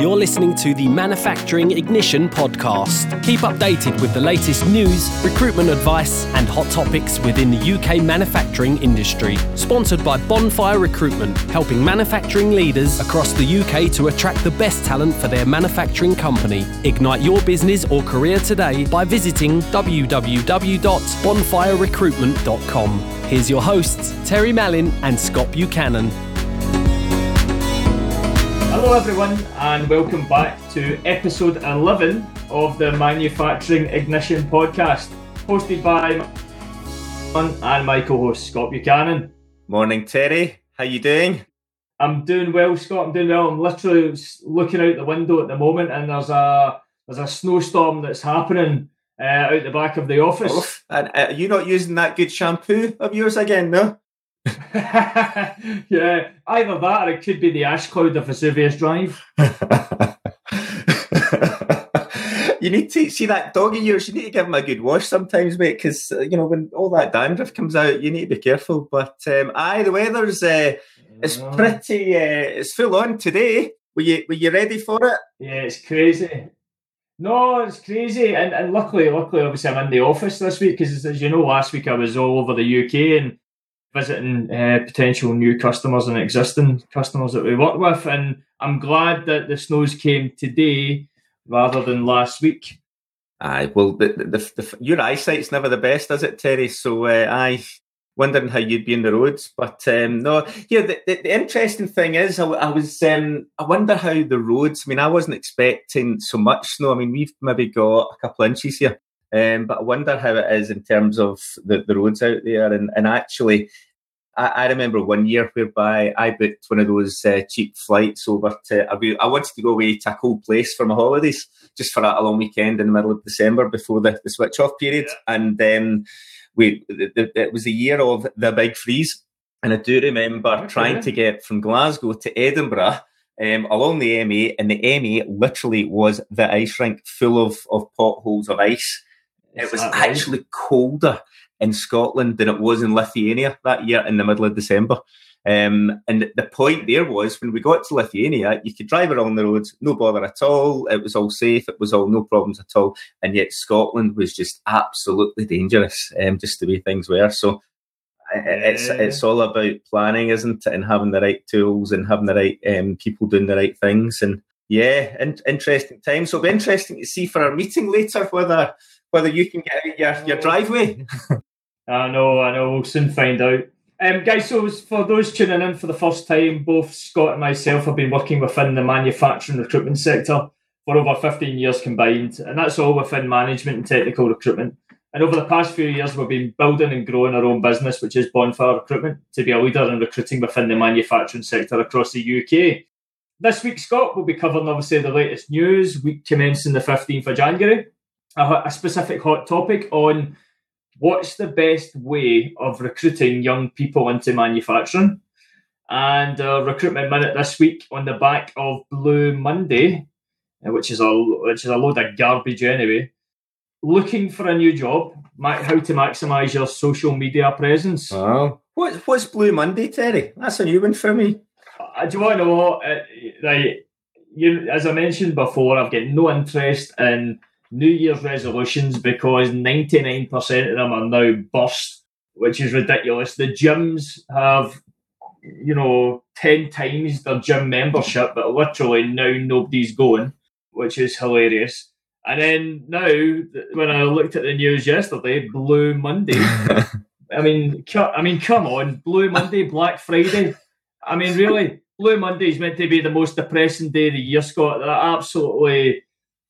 You're listening to the Manufacturing Ignition podcast. Keep updated with the latest news, recruitment advice, and hot topics within the UK manufacturing industry. Sponsored by Bonfire Recruitment, helping manufacturing leaders across the UK to attract the best talent for their manufacturing company. Ignite your business or career today by visiting www.bonfirerecruitment.com. Here's your hosts, Terry Mallin and Scott Buchanan. Hello, everyone, and welcome back to episode 11 of the Manufacturing Ignition podcast, hosted by and my co-host Scott Buchanan. Morning, Terry. How you doing? I'm doing well, Scott. I'm doing well. I'm literally looking out the window at the moment, and there's a there's a snowstorm that's happening uh, out the back of the office. Oh, and uh, are you not using that good shampoo of yours again, no? yeah, either that or it could be the ash cloud of Vesuvius Drive. you need to see that dog of yours. You need to give him a good wash sometimes, mate, because uh, you know when all that dandruff comes out, you need to be careful. But um, aye, the weather's uh, it's pretty. Uh, it's full on today. Were you were you ready for it? Yeah, it's crazy. No, it's crazy, and and luckily, luckily, obviously, I'm in the office this week because, as you know, last week I was all over the UK and visiting uh, potential new customers and existing customers that we work with. And I'm glad that the snows came today rather than last week. Aye, well, the, the, the, your eyesight's never the best, is it, Terry? So uh, I wondering how you'd be in the roads, but um, no. Yeah, the, the, the, interesting thing is, I, I was, um, I wonder how the roads. I mean, I wasn't expecting so much snow. I mean, we've maybe got a couple of inches here, um, but I wonder how it is in terms of the, the roads out there. And, and actually, I, I, remember one year whereby I booked one of those uh, cheap flights over to, I, wanted to go away to a cold place for my holidays, just for a, long weekend in the middle of December before the, the switch off period. Yeah. And um, we, the, the, it was the year of the big freeze. And I do remember okay. trying to get from Glasgow to Edinburgh um, along the M8, and the M8 literally was the ice rink full of, of potholes of ice it was right? actually colder in Scotland than it was in Lithuania that year in the middle of December. Um, and the point there was when we got to Lithuania, you could drive around the roads, no bother at all. It was all safe. It was all no problems at all. And yet Scotland was just absolutely dangerous, um, just the way things were. So it's it's all about planning, isn't it? And having the right tools and having the right um, people doing the right things. And yeah, in, interesting times. So it'll be interesting to see for our meeting later whether whether you can get your, your driveway. I know, I know. We'll soon find out. Um, guys, so for those tuning in for the first time, both Scott and myself have been working within the manufacturing recruitment sector for over 15 years combined, and that's all within management and technical recruitment. And over the past few years, we've been building and growing our own business, which is Bonfire Recruitment, to be a leader in recruiting within the manufacturing sector across the UK. This week, Scott will be covering obviously the latest news, week commencing the 15th of January, a, a specific hot topic on what's the best way of recruiting young people into manufacturing. And uh, recruitment minute this week on the back of Blue Monday, uh, which is a which is a load of garbage anyway. Looking for a new job, how to maximise your social media presence. Oh, what, what's Blue Monday, Terry? That's a new one for me. Uh, do you want to know what? Uh, like, you, as I mentioned before, I've got no interest in New Year's resolutions because 99% of them are now burst, which is ridiculous. The gyms have, you know, 10 times their gym membership, but literally now nobody's going, which is hilarious. And then now, when I looked at the news yesterday, Blue Monday. I mean, I mean, come on, Blue Monday, Black Friday. I mean, really, Blue Monday is meant to be the most depressing day of the year, Scott. That absolutely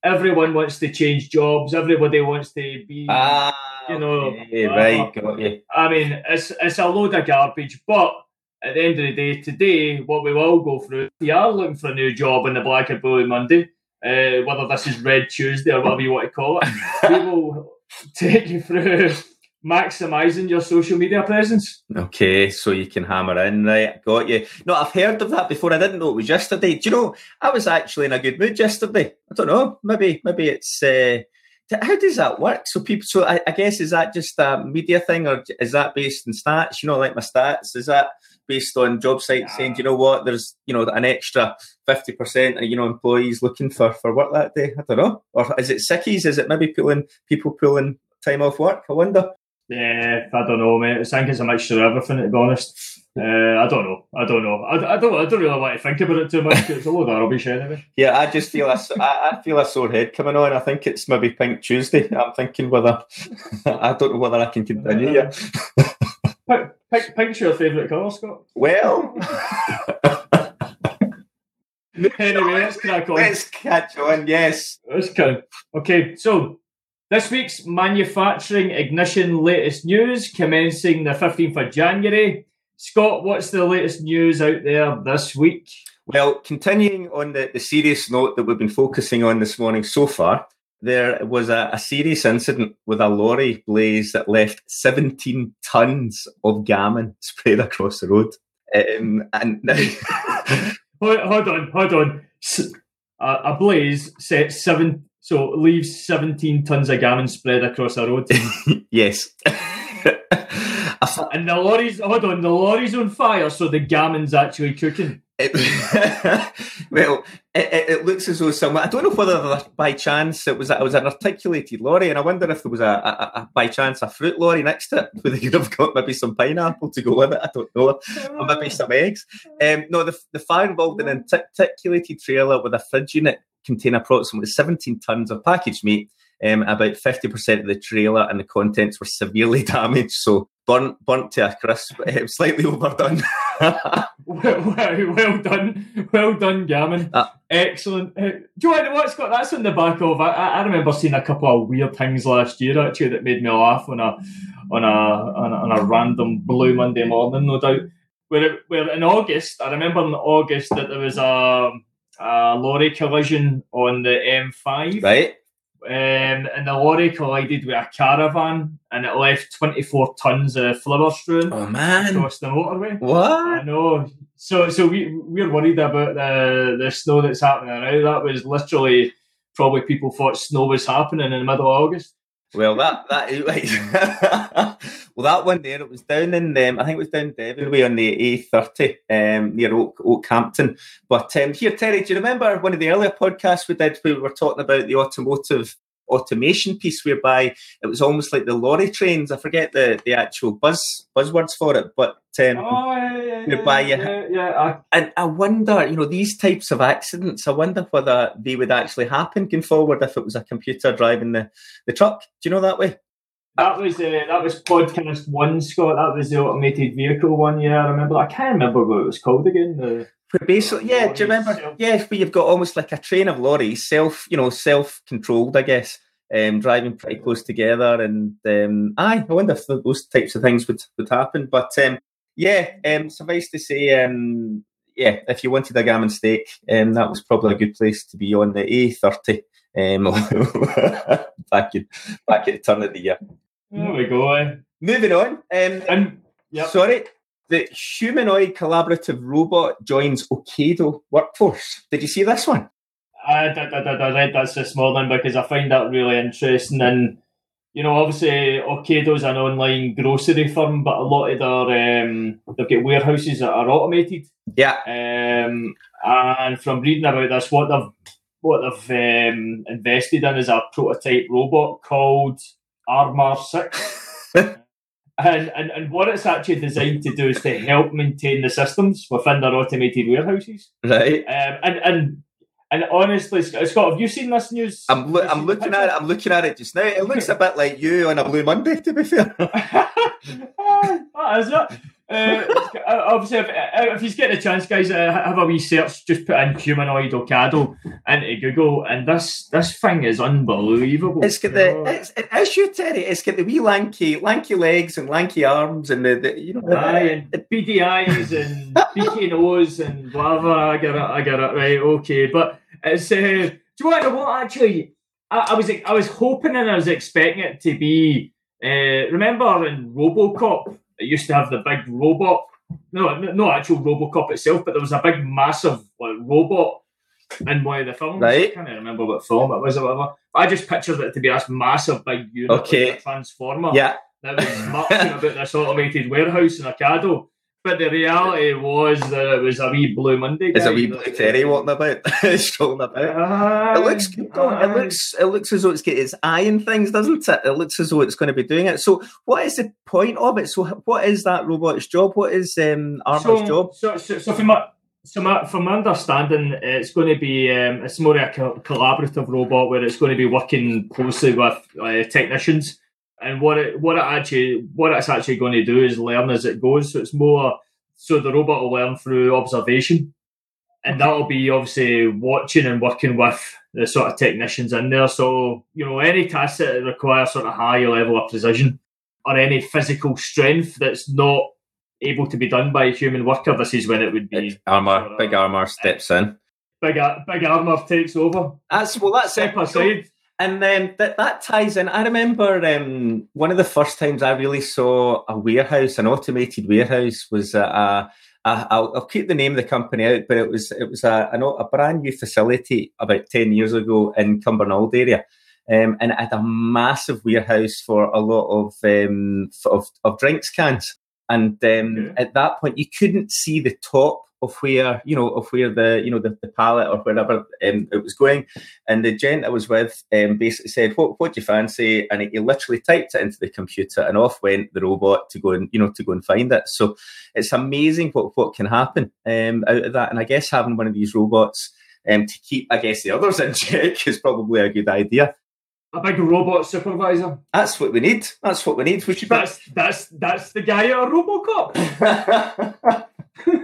everyone wants to change jobs. Everybody wants to be, ah, you know, okay, right, got you. I mean, it's it's a load of garbage. But at the end of the day, today, what we will go through, we are looking for a new job on the Black and Blue Monday, uh, whether this is Red Tuesday or whatever you want to call it. we will take you through maximizing your social media presence. Okay, so you can hammer in, right? Got you. No, I've heard of that before. I didn't know it was yesterday. Do you know? I was actually in a good mood yesterday. I don't know. Maybe, maybe it's. Uh, how does that work? So people, so I, I, guess is that just a media thing, or is that based in stats? You know, like my stats. Is that based on job sites yeah. saying, you know what, there's you know an extra fifty percent of you know employees looking for for work that day. I don't know, or is it sickies? Is it maybe pulling people pulling time off work? I wonder. Yeah, I don't know, mate. I think it's a mixture of everything. To be honest, uh, I don't know. I don't know. I, I don't. I don't really want to think about it too much. It's a load of rubbish anyway. Yeah, I just feel a, I, I feel a sore head coming on. I think it's maybe Pink Tuesday. I'm thinking whether I don't know whether I can continue. Yeah. Pink, pink's your favourite colour, Scott? Well. anyway, let's crack on. Let's catch on. Yes. Let's go. Okay, so this week's manufacturing ignition latest news commencing the 15th of January. Scott, what's the latest news out there this week? Well, continuing on the, the serious note that we've been focusing on this morning so far, there was a, a serious incident with a lorry blaze that left 17 tons of gammon spread across the road. Um, and now... hold, hold, on, hold on. A, a blaze set seven so it leaves 17 tons of gammon spread across the road. yes. and the lorry's, hold on, the lorry's on fire, so the gammon's actually cooking. It, well, it, it, looks as though someone, I don't know whether by chance it was, it was an articulated lorry, and I wonder if there was a, a, a by chance a fruit lorry next to it where they could have got maybe some pineapple to go with it. I don't know, or maybe some eggs. Um, no, the, the fire involved an articulated trailer with a fridge unit contain approximately 17 tons of packaged meat. Um, about 50% of the trailer and the contents were severely damaged, so burnt, burnt to a crisp, uh, slightly overdone. well, well, well, done, well done, Gammon. Uh, Excellent. Uh, do you know what's got that's on the back of? I, I remember seeing a couple of weird things last year actually that made me laugh on a on a on a, on a random blue Monday morning, no doubt. Where, it, where in August, I remember in August that there was a a lorry collision on the M5. Right. Um, and the lorry collided with a caravan and it left 24 tons of flour strewn oh, man. across the motorway. What? I know. So so we, we're worried about the, the snow that's happening now. That was literally probably people thought snow was happening in the middle of August. Well, that that well that one there it was down in um, I think it was down Devon way on the A30 um, near Oak, Okehampton. But um, here, Terry, do you remember one of the earlier podcasts we did where we were talking about the automotive automation piece whereby it was almost like the lorry trains. I forget the, the actual buzz buzzwords for it, but um, oh, yeah, yeah, whereby yeah, yeah, yeah. I, and I wonder, you know, these types of accidents. I wonder whether they would actually happen going forward if it was a computer driving the, the truck. Do you know that way? That was uh, that was podcast one, Scott. That was the automated vehicle one. Yeah, I remember. I can't remember what it was called again. The basically, yeah. Do you remember? Self- yeah, where you've got almost like a train of lorries, self, you know, self-controlled, I guess, um, driving pretty close together. And um, I, I wonder if those types of things would would happen. But um, yeah, um, suffice to say, um, yeah, if you wanted a gammon steak, um, that was probably a good place to be on the A30. Um, back in back at the turn of the year. There we go. Eh? Moving on. Um, and yep. sorry, the humanoid collaborative robot joins Ocado workforce. Did you see this one? I, I, I, I read this this morning because I find that really interesting. And, you know, obviously, Ocado's an online grocery firm, but a lot of their, um, they've got warehouses that are automated. Yeah. Um, and from reading about this, what they've, what they've um, invested in is a prototype robot called ARMAR 6. And, and and what it's actually designed to do is to help maintain the systems within their automated warehouses. Right. Um, and and and honestly, Scott, have you seen this news? I'm lo- I'm looking at it. I'm looking at it just now. It looks a bit like you on a Blue Monday, to be fair. Ah, is it? Uh, obviously, if, if you get a chance, guys, uh, have a wee search. Just put in humanoid Ocado into Google, and this this thing is unbelievable. It's got the it's, it's you, Terry. It's got the wee lanky lanky legs and lanky arms, and the, the you know the, Aye, and the eyes and beaky nose and blah blah. I get it. I get it. Right. Okay, but it's. Uh, do you want to know what? Actually, I, I was I was hoping and I was expecting it to be. Uh, remember in RoboCop it used to have the big robot. No, no actual RoboCop itself, but there was a big, massive like, robot in one of the films. Right. I can't remember what film it was or whatever. I just pictured it to be this massive big unit, okay. like a transformer. Yeah. That was marching about this automated warehouse in Ocado. But the reality was that it was a wee blue Monday. It's a wee blue Terry walking about, strolling about. Uh, it looks good. Uh, it looks it looks as though it's got its eye in things, doesn't it? It looks as though it's going to be doing it. So, what is the point of it? So, what is that robot's job? What is um, ARMAR's so, job? So, so, so from my so my, from my understanding, it's going to be um, it's more a co- collaborative robot where it's going to be working closely with uh, technicians and what it what it actually what it's actually going to do is learn as it goes. So it's more so the robot will learn through observation, and that'll be obviously watching and working with the sort of technicians in there. So you know any task that requires sort of high level of precision or any physical strength that's not able to be done by a human worker, this is when it would be ARMAR. big ARMAR steps in. Big big ARMAR takes over. That's well. That's step aside. And then that that ties in. I remember um, one of the first times I really saw a warehouse, an automated warehouse, was a, a, I'll, I'll keep the name of the company out, but it was it was a, a, a brand new facility about ten years ago in Cumbernauld area, um, and it had a massive warehouse for a lot of um, of, of drinks cans. And um, yeah. at that point, you couldn't see the top of where you know of where the you know the, the pallet or wherever um, it was going. And the gent I was with um, basically said, "What what do you fancy?" And he literally typed it into the computer, and off went the robot to go and you know to go and find it. So it's amazing what what can happen um, out of that. And I guess having one of these robots um, to keep, I guess, the others in check is probably a good idea. A big robot supervisor. That's what we need. That's what we need. We should. That's that's that's the guy at a RoboCop.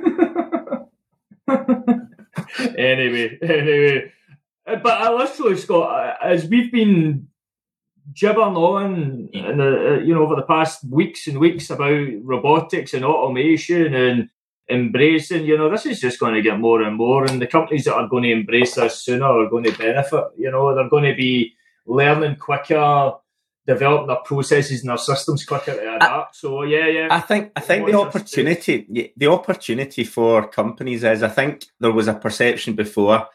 anyway, anyway, uh, but I literally, Scott, uh, as we've been gibbering on, and uh, you know, over the past weeks and weeks about robotics and automation and embracing, you know, this is just going to get more and more, and the companies that are going to embrace this sooner are going to benefit. You know, they're going to be learning quicker develop their processes and their systems quicker to adapt. So yeah, yeah. I think I think the opportunity the opportunity for companies is I think there was a perception before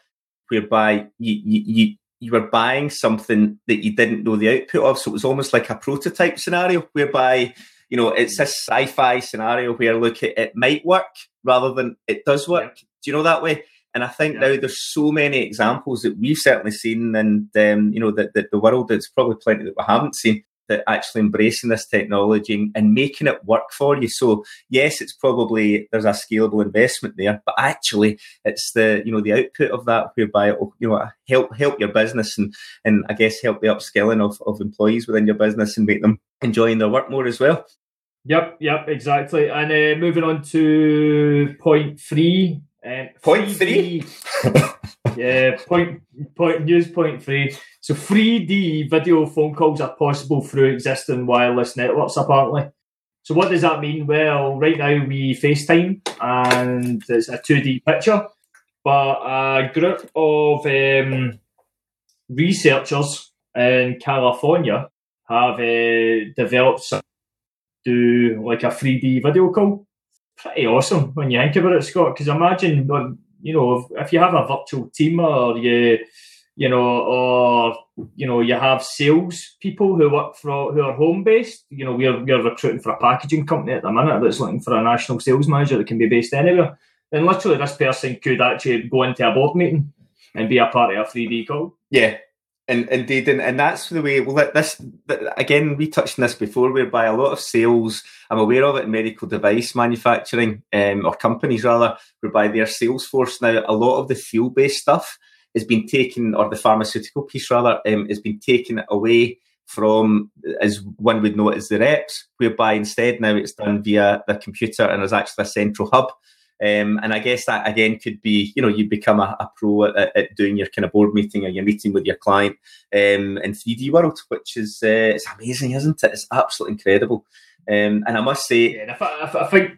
whereby you you, you were buying something that you didn't know the output of, so it was almost like a prototype scenario whereby you know it's this sci-fi scenario where look it, it might work rather than it does work. Yeah. Do you know that way? And I think yeah. now there's so many examples that we've certainly seen, and um, you know that the, the world. There's probably plenty that we haven't seen that actually embracing this technology and, and, making it work for you. So yes, it's probably there's a scalable investment there, but actually it's the you know the output of that whereby it will you know help help your business and and I guess help the upskilling of, of employees within your business and make them enjoying their work more as well. Yep, yep, exactly. And uh, moving on to point three, um, point three. yeah, point point news point three. So 3D video phone calls are possible through existing wireless networks, apparently. So what does that mean? Well, right now we FaceTime and it's a 2D picture, but a group of um, researchers in California have uh, developed do like a 3D video call pretty awesome when you think about it, Scott. Because imagine, you know, if, if, you have a virtual team or you, you know, or you know, you have sales people who work for who are home based. You know, we're we're recruiting for a packaging company at the minute that's looking for a national sales manager that can be based anywhere. Then literally, this person could actually go into a board meeting and be a part of a 3D call. Yeah, and indeed, and, and that's the way. Well, this again, we touched on this before, whereby a lot of sales, I'm aware of it in medical device manufacturing um, or companies rather, whereby their sales force now, a lot of the field based stuff has been taken, or the pharmaceutical piece rather, um, has been taken away from, as one would know it, as the reps, whereby instead now it's done via the computer and there's actually a central hub um, and I guess that again could be, you know, you become a, a pro at, at, doing your kind of board meeting or your meeting with your client um, in 3D world, which is uh, it's amazing, isn't it? It's absolutely incredible. Um, and I must say, yeah, I, I, think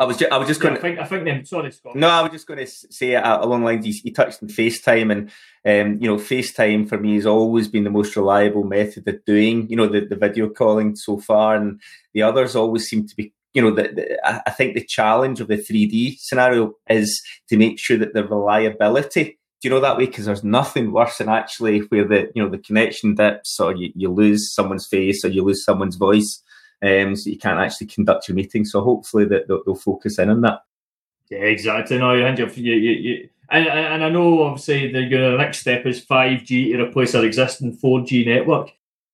I was just, I was just going. Yeah, I think I think them. Sorry, Scott. No, I was just going to say uh, along lines you, you touched on FaceTime, and um, you know, FaceTime for me has always been the most reliable method of doing you know the, the video calling so far, and the others always seem to be you know, the, the, I think the challenge of the 3D scenario is to make sure that the reliability, do you know that way? Because there's nothing worse than actually where the, you know, the connection dips or you, you lose someone's face or you lose someone's voice. um, so you can't actually conduct your meeting. So hopefully that they'll, they'll focus in on that. Yeah, exactly. No, you, you, you, you and, and I know obviously the, the next step is 5G to replace our existing 4G network.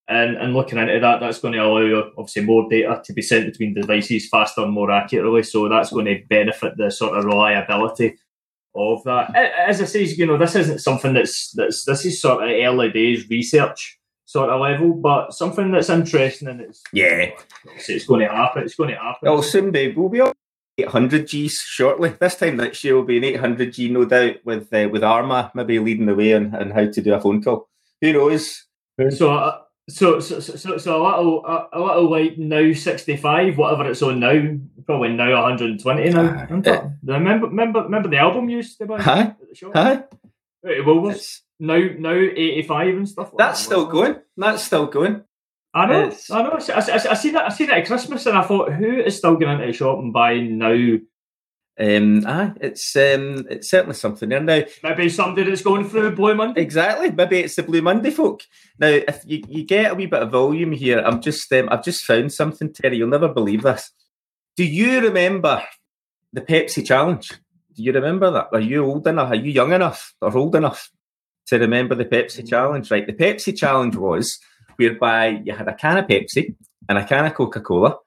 And, and looking into that, that's going to allow obviously more data to be sent between devices faster and more accurately. So that's going to benefit the sort of reliability of that. As I say, you know, this isn't something that's that's this is sort of early days research sort of level, but something that's interesting and it's yeah, it's going to happen. It's going to happen. It'll soon be. We'll be 800Gs shortly. This time next year will be an 800G, no doubt, with uh, with ARMAR maybe leading the way on, on how to do a phone call. Who knows? So. Uh, so, so, so, so a little, a, a, little like now sixty five, whatever it's on now, probably now one hundred and twenty now. Uh, remember, remember, remember the album used to buy hi, at the shop. Hi, now now eighty five and stuff. Like that's that. still going. That's still going. I know, it's... I know. I, I, I, see that. I see that at Christmas, and I thought, who is still going into the shop and buying now um, aye, it's um, it's certainly something there now. Maybe somebody that's going through Blue Monday. Exactly. Maybe it's the Blue Monday folk. Now, if you, you get a wee bit of volume here, I'm just um, I've just found something, Terry. You'll never believe this. Do you remember the Pepsi challenge? Do you remember that? Are you old enough? Are you young enough or old enough to remember the Pepsi challenge? Right. The Pepsi challenge was whereby you had a can of Pepsi and a can of Coca Cola,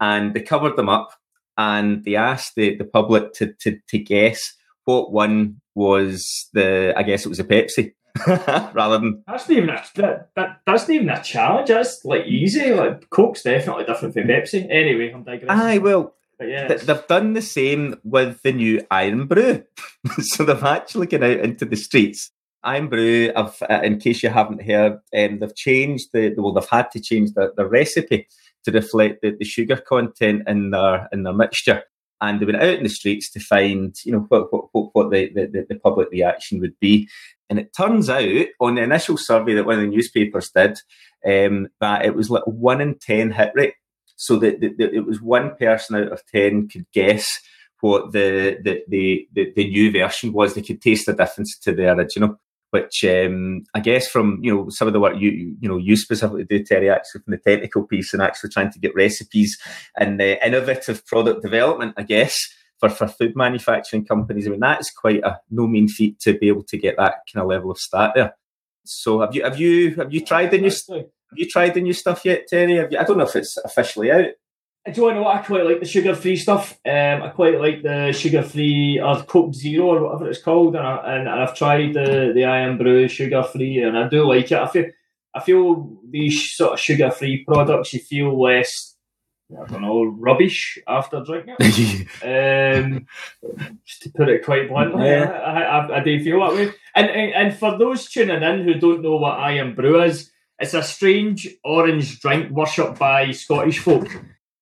and they covered them up and they asked the, the public to, to, to guess what one was the, I guess it was a Pepsi. rather than that's not even a that, that that's not even a challenge. That's like easy. Like Coke's definitely different from Pepsi. Anyway, I'm digressing. Aye, well, yeah, th- they've done the same with the new Irn-Bru, so they've actually gone out into the streets. Irn-Bru, uh, in case you haven't heard, um, they've changed the well, they've had to change the, the recipe to reflect the, the sugar content in their in their mixture. And they went out in the streets to find, you know, what what, what the, the, the public reaction would be. And it turns out, on the initial survey that one of the newspapers did, um, that it was like one in ten hit rate. So that, it was one person out of ten could guess what the the, the the, the new version was. They could taste the difference to the original which um, I guess from you know some of the work you you know you specifically do, Terry, actually from the technical piece and actually trying to get recipes and uh, innovative product development, I guess. For, for food manufacturing companies, I mean that is quite a no mean feat to be able to get that kind of level of stat there. So have you have you have you tried the new have you tried the new stuff yet, Terry? You, I don't know if it's officially out. Do you know what? I quite like the sugar free stuff. Um, I quite like the sugar free or Coke Zero or whatever it's called, and, I, and, and I've tried the the Irn-Bru sugar free, and I do like it. I feel I feel these sort of sugar free products, you feel less. I don't know, rubbish after drinking it. um, just to put it quite bluntly, yeah. I, I, I, do feel that way. And, and and for those tuning in who don't know what Irn-Bru is, it's a strange orange drink worshipped by Scottish folk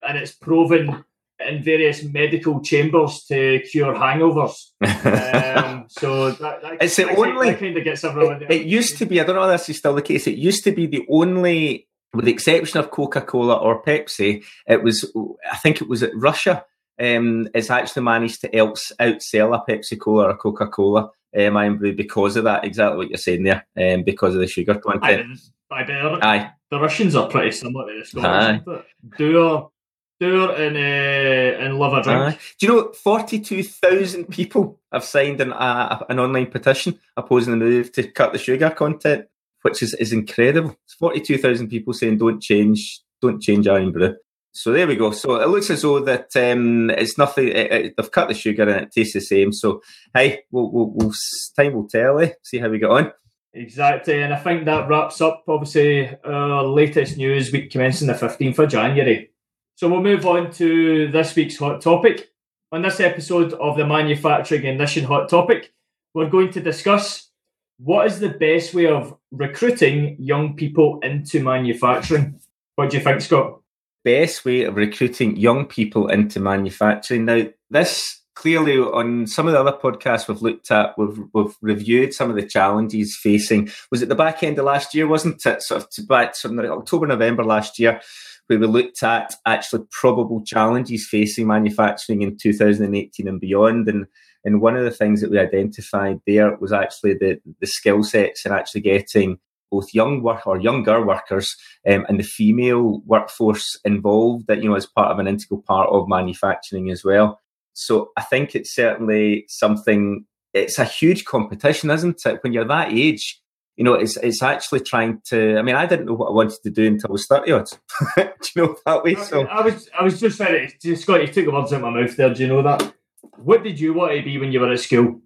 and it's proven in various medical chambers to cure hangovers. um, so that, that, it's the only that kind of gets everyone. It, it, used to be. I don't know if this is still the case. It used to be the only, with the exception of Coca Cola or Pepsi. It was. I think it was at Russia. Um, it's actually managed to else outsell a Pepsi Cola or a Coca Cola um, Irn-Bru because of that. Exactly what you're saying there. Um, because of the sugar content. I, I, Aye. The Russians are pretty similar to the Scottish. Do Tour and uh, and love a drink. Uh, do you know forty two thousand people have signed an uh, an online petition opposing the move to cut the sugar content, which is, is incredible. It's forty two thousand people saying don't change, don't change Irn-Bru. So there we go. So it looks as though that um, it's nothing. It, it, they've cut the sugar and it tastes the same. So hey, we'll, we'll, we'll time will tell. Eh? See how we get on. Exactly, and I think that wraps up obviously our latest news week commencing the fifteenth of January. So we'll move on to this week's hot topic. On this episode of the Manufacturing Ignition Hot Topic, we're going to discuss what is the best way of recruiting young people into manufacturing. What do you think, Scott? Best way of recruiting young people into manufacturing. Now, this clearly on some of the other podcasts we've looked at, we've we've reviewed some of the challenges facing. Was it the back end of last year, wasn't it? Sort of back from October, November last year where we looked at actually probable challenges facing manufacturing in 2018 and beyond. And and one of the things that we identified there was actually the the skill sets and actually getting both young work or younger workers um, and the female workforce involved that you know as part of an integral part of manufacturing as well. So I think it's certainly something. It's a huge competition, isn't it? When you're that age, you know, it's it's actually trying to. I mean, I didn't know what I wanted to do until I was thirty odd. do you know that way? So I, I was I was just saying, Scott, you took the words out of my mouth there. Do you know that? What did you want to be when you were at school?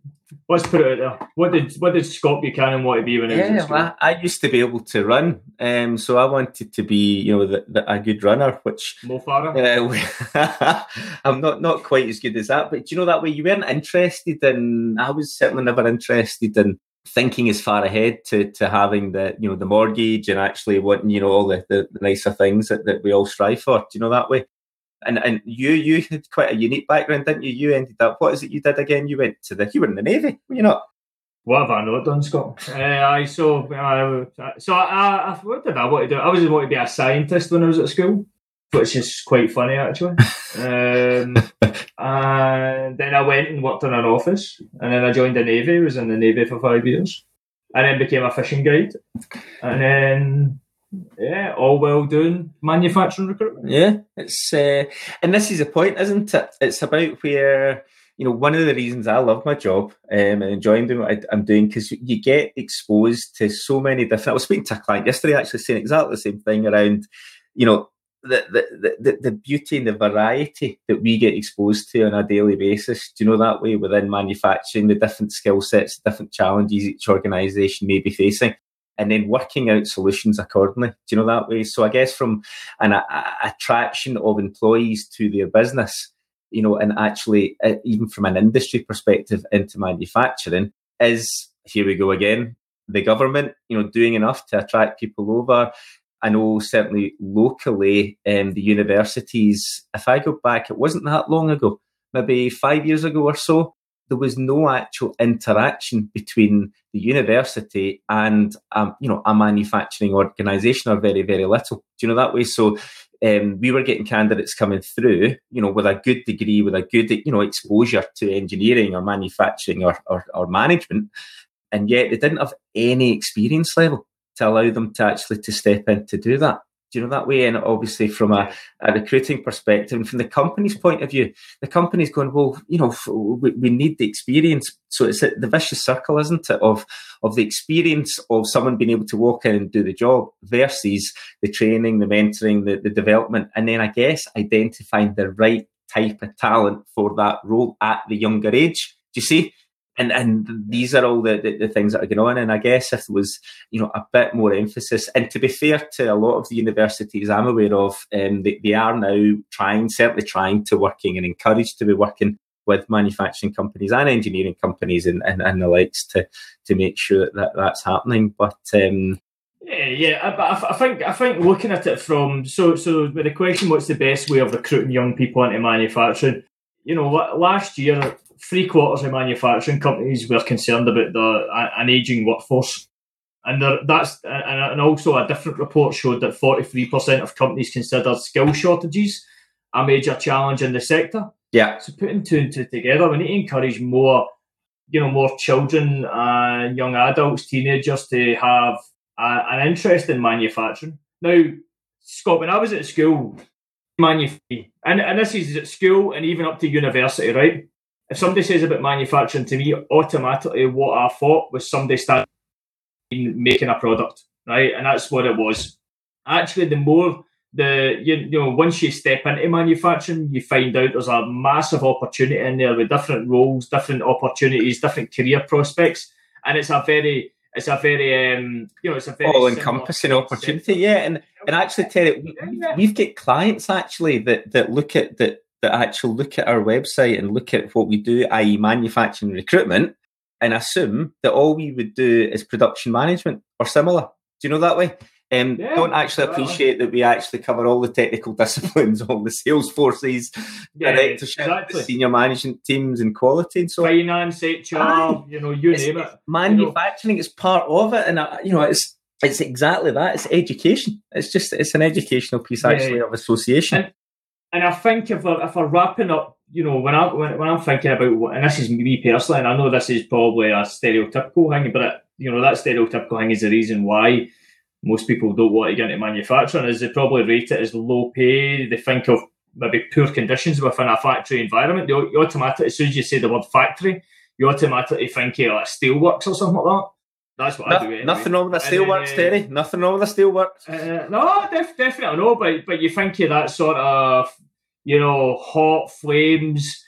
Let's put it out there. What did what did Scott Buchanan want to be when he was yeah, well, I, I, used to be able to run, um, so I wanted to be, you know, the, the, a good runner. Which Mo Farah. Uh, I'm not not quite as good as that, but you know that way you weren't interested in. I was certainly never interested in thinking as far ahead to to having the you know the mortgage and actually wanting you know all the, the, nicer things that, that we all strive for. Do you know that way? And and you you had quite a unique background, didn't you? You ended up what is it you did again? You went to the you were in the navy, were you not? What have I not done, Scott? uh, I so uh, so I, I, what did I want to do? I was want to be a scientist when I was at school, which is quite funny actually. um, and then I went and worked in an office, and then I joined the navy. Was in the navy for five years, and then became a fishing guide, and then yeah, all well doing manufacturing recruitment. Yeah, it's uh, and this is the point, isn't it? It's about where you know one of the reasons I love my job um, and enjoying doing what I, am doing because you get exposed to so many different. I was speaking to a client yesterday, actually saying exactly the same thing around you know the, the, the, the beauty and the variety that we get exposed to on a daily basis. Do you know that way within manufacturing, the different skill sets, different challenges each organisation may be facing and then working out solutions accordingly. Do you know that way? So I guess from an a, attraction of employees to their business, you know, and actually uh, even from an industry perspective into manufacturing is here we go again. The government, you know, doing enough to attract people over. I know certainly locally, um, the universities. If I go back, it wasn't that long ago, maybe five years ago or so there was no actual interaction between the university and um, you know a manufacturing organisation, or very very little. Do you know that way? So um, we were getting candidates coming through, you know, with a good degree, with a good you know exposure to engineering or manufacturing or, or, or management, and yet they didn't have any experience level to allow them to actually to step in to do that. Do you know that way? And obviously, from a, a, recruiting perspective, and from the company's point of view, the company's going, well, you know, we, we need the experience. So it's the vicious circle, isn't it, of of the experience of someone being able to walk in and do the job versus the training, the mentoring, the, the development, and then I guess identifying the right type of talent for that role at the younger age. Do you see? And and these are all the, the, the, things that are going on. And I guess if there was, you know, a bit more emphasis, and to be fair to a lot of the universities I'm aware of, um, they, they are now trying, certainly trying to working and encouraged to be working with manufacturing companies and engineering companies and, and, and the likes to to make sure that that's happening. But um, yeah, yeah, I, I think I think looking at it from so so with the question, what's the best way of recruiting young people into manufacturing? You know, last year three quarters of manufacturing companies were concerned about the an aging workforce, and there, that's and also a different report showed that forty three percent of companies considered skill shortages a major challenge in the sector. Yeah. So putting two and two together, we need to encourage more, you know, more children and young adults, teenagers to have a, an interest in manufacturing. Now, Scott, when I was at school, manufacturing, and, and this is at school and even up to university, right? If somebody says about manufacturing to me, automatically what I thought was somebody starting making a product, right? And that's what it was. Actually, the more the you, you know once you step into manufacturing, you find out there's a massive opportunity in there with different roles, different opportunities, different career prospects, and it's a very it's a very um, you know it's a very all encompassing opportunity. Yeah, and and actually, Terry, we, we've got clients actually that that look at that that actually look at our website and look at what we do, i.e., manufacturing recruitment, and assume that all we would do is production management or similar. Do you know that way? Um, yeah, don't actually appreciate that we actually cover all the technical disciplines, all the sales forces, yeah, directorship, exactly. senior management teams, and quality and so finance, HR, you know, you name it. Manufacturing you know. is part of it, and uh, you know, it's it's exactly that. It's education. It's just it's an educational piece actually yeah. of association. And, and I think if we're, if we're wrapping up, you know, when I when, when I'm thinking about, and this is me personally, and I know this is probably a stereotypical thing, but it, you know that stereotypical thing is the reason why most people don't want to get into manufacturing. Is they probably rate it as low pay. They think of maybe poor conditions within a factory environment. You, automatically, as soon as you say the word factory, you automatically think of like steelworks or something like that. That's what no, I do. Anyway. Nothing wrong with the steelworks, uh, Terry. Nothing wrong with the steelworks. Uh, no, def- definitely no. But but you think of that sort of you know hot flames,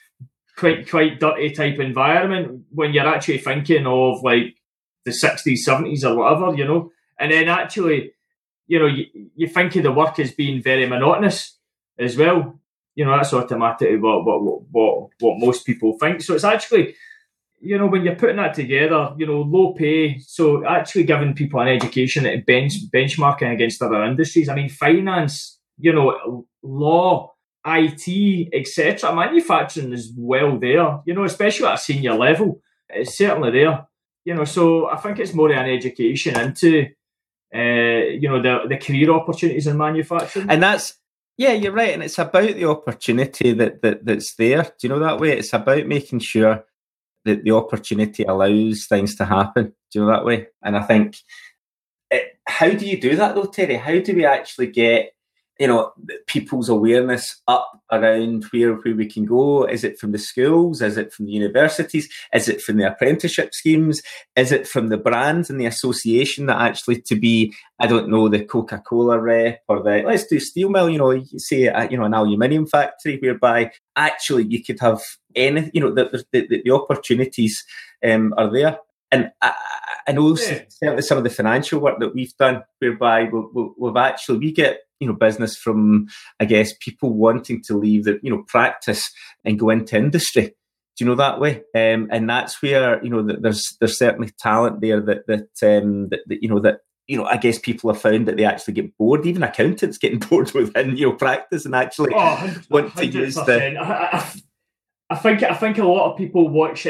quite quite dirty type environment when you're actually thinking of like the sixties, seventies, or whatever. You know, and then actually, you know, you, you think of the work as being very monotonous as well. You know, that's automatically what what what what most people think. So it's actually you know, when you're putting that together, you know, low pay, so actually giving people an education at bench benchmarking against other industries. I mean, finance, you know, law, IT, etc. Manufacturing is well there, you know, especially at a senior level. It's certainly there, you know. So I think it's more an education into, uh, you know, the the career opportunities in manufacturing, and that's yeah, you're right, and it's about the opportunity that, that that's there. Do you know that way? It's about making sure the, the opportunity allows things to happen. Do you know that way? And I think, it, how do you do that though, Terry? How do we actually get you know people's awareness up around where where we can go. Is it from the schools? Is it from the universities? Is it from the apprenticeship schemes? Is it from the brands and the association that actually to be i don't know the coca-cola rep or the let's do steel mill you know you say uh, you know an aluminium factory whereby actually you could have any you know the the, the, opportunities um, are there. And I, I know yeah. certainly some of the financial work that we've done, whereby we we've actually we get you know business from I guess people wanting to leave the you know practice and go into industry. Do you know that way? Um, and that's where you know that there's there's certainly talent there that that, um, that, that you know that you know, I guess people have found that they actually get bored. Even accountants getting bored within your practice and actually oh, want to use the. I, I, I, think I think a lot of people watch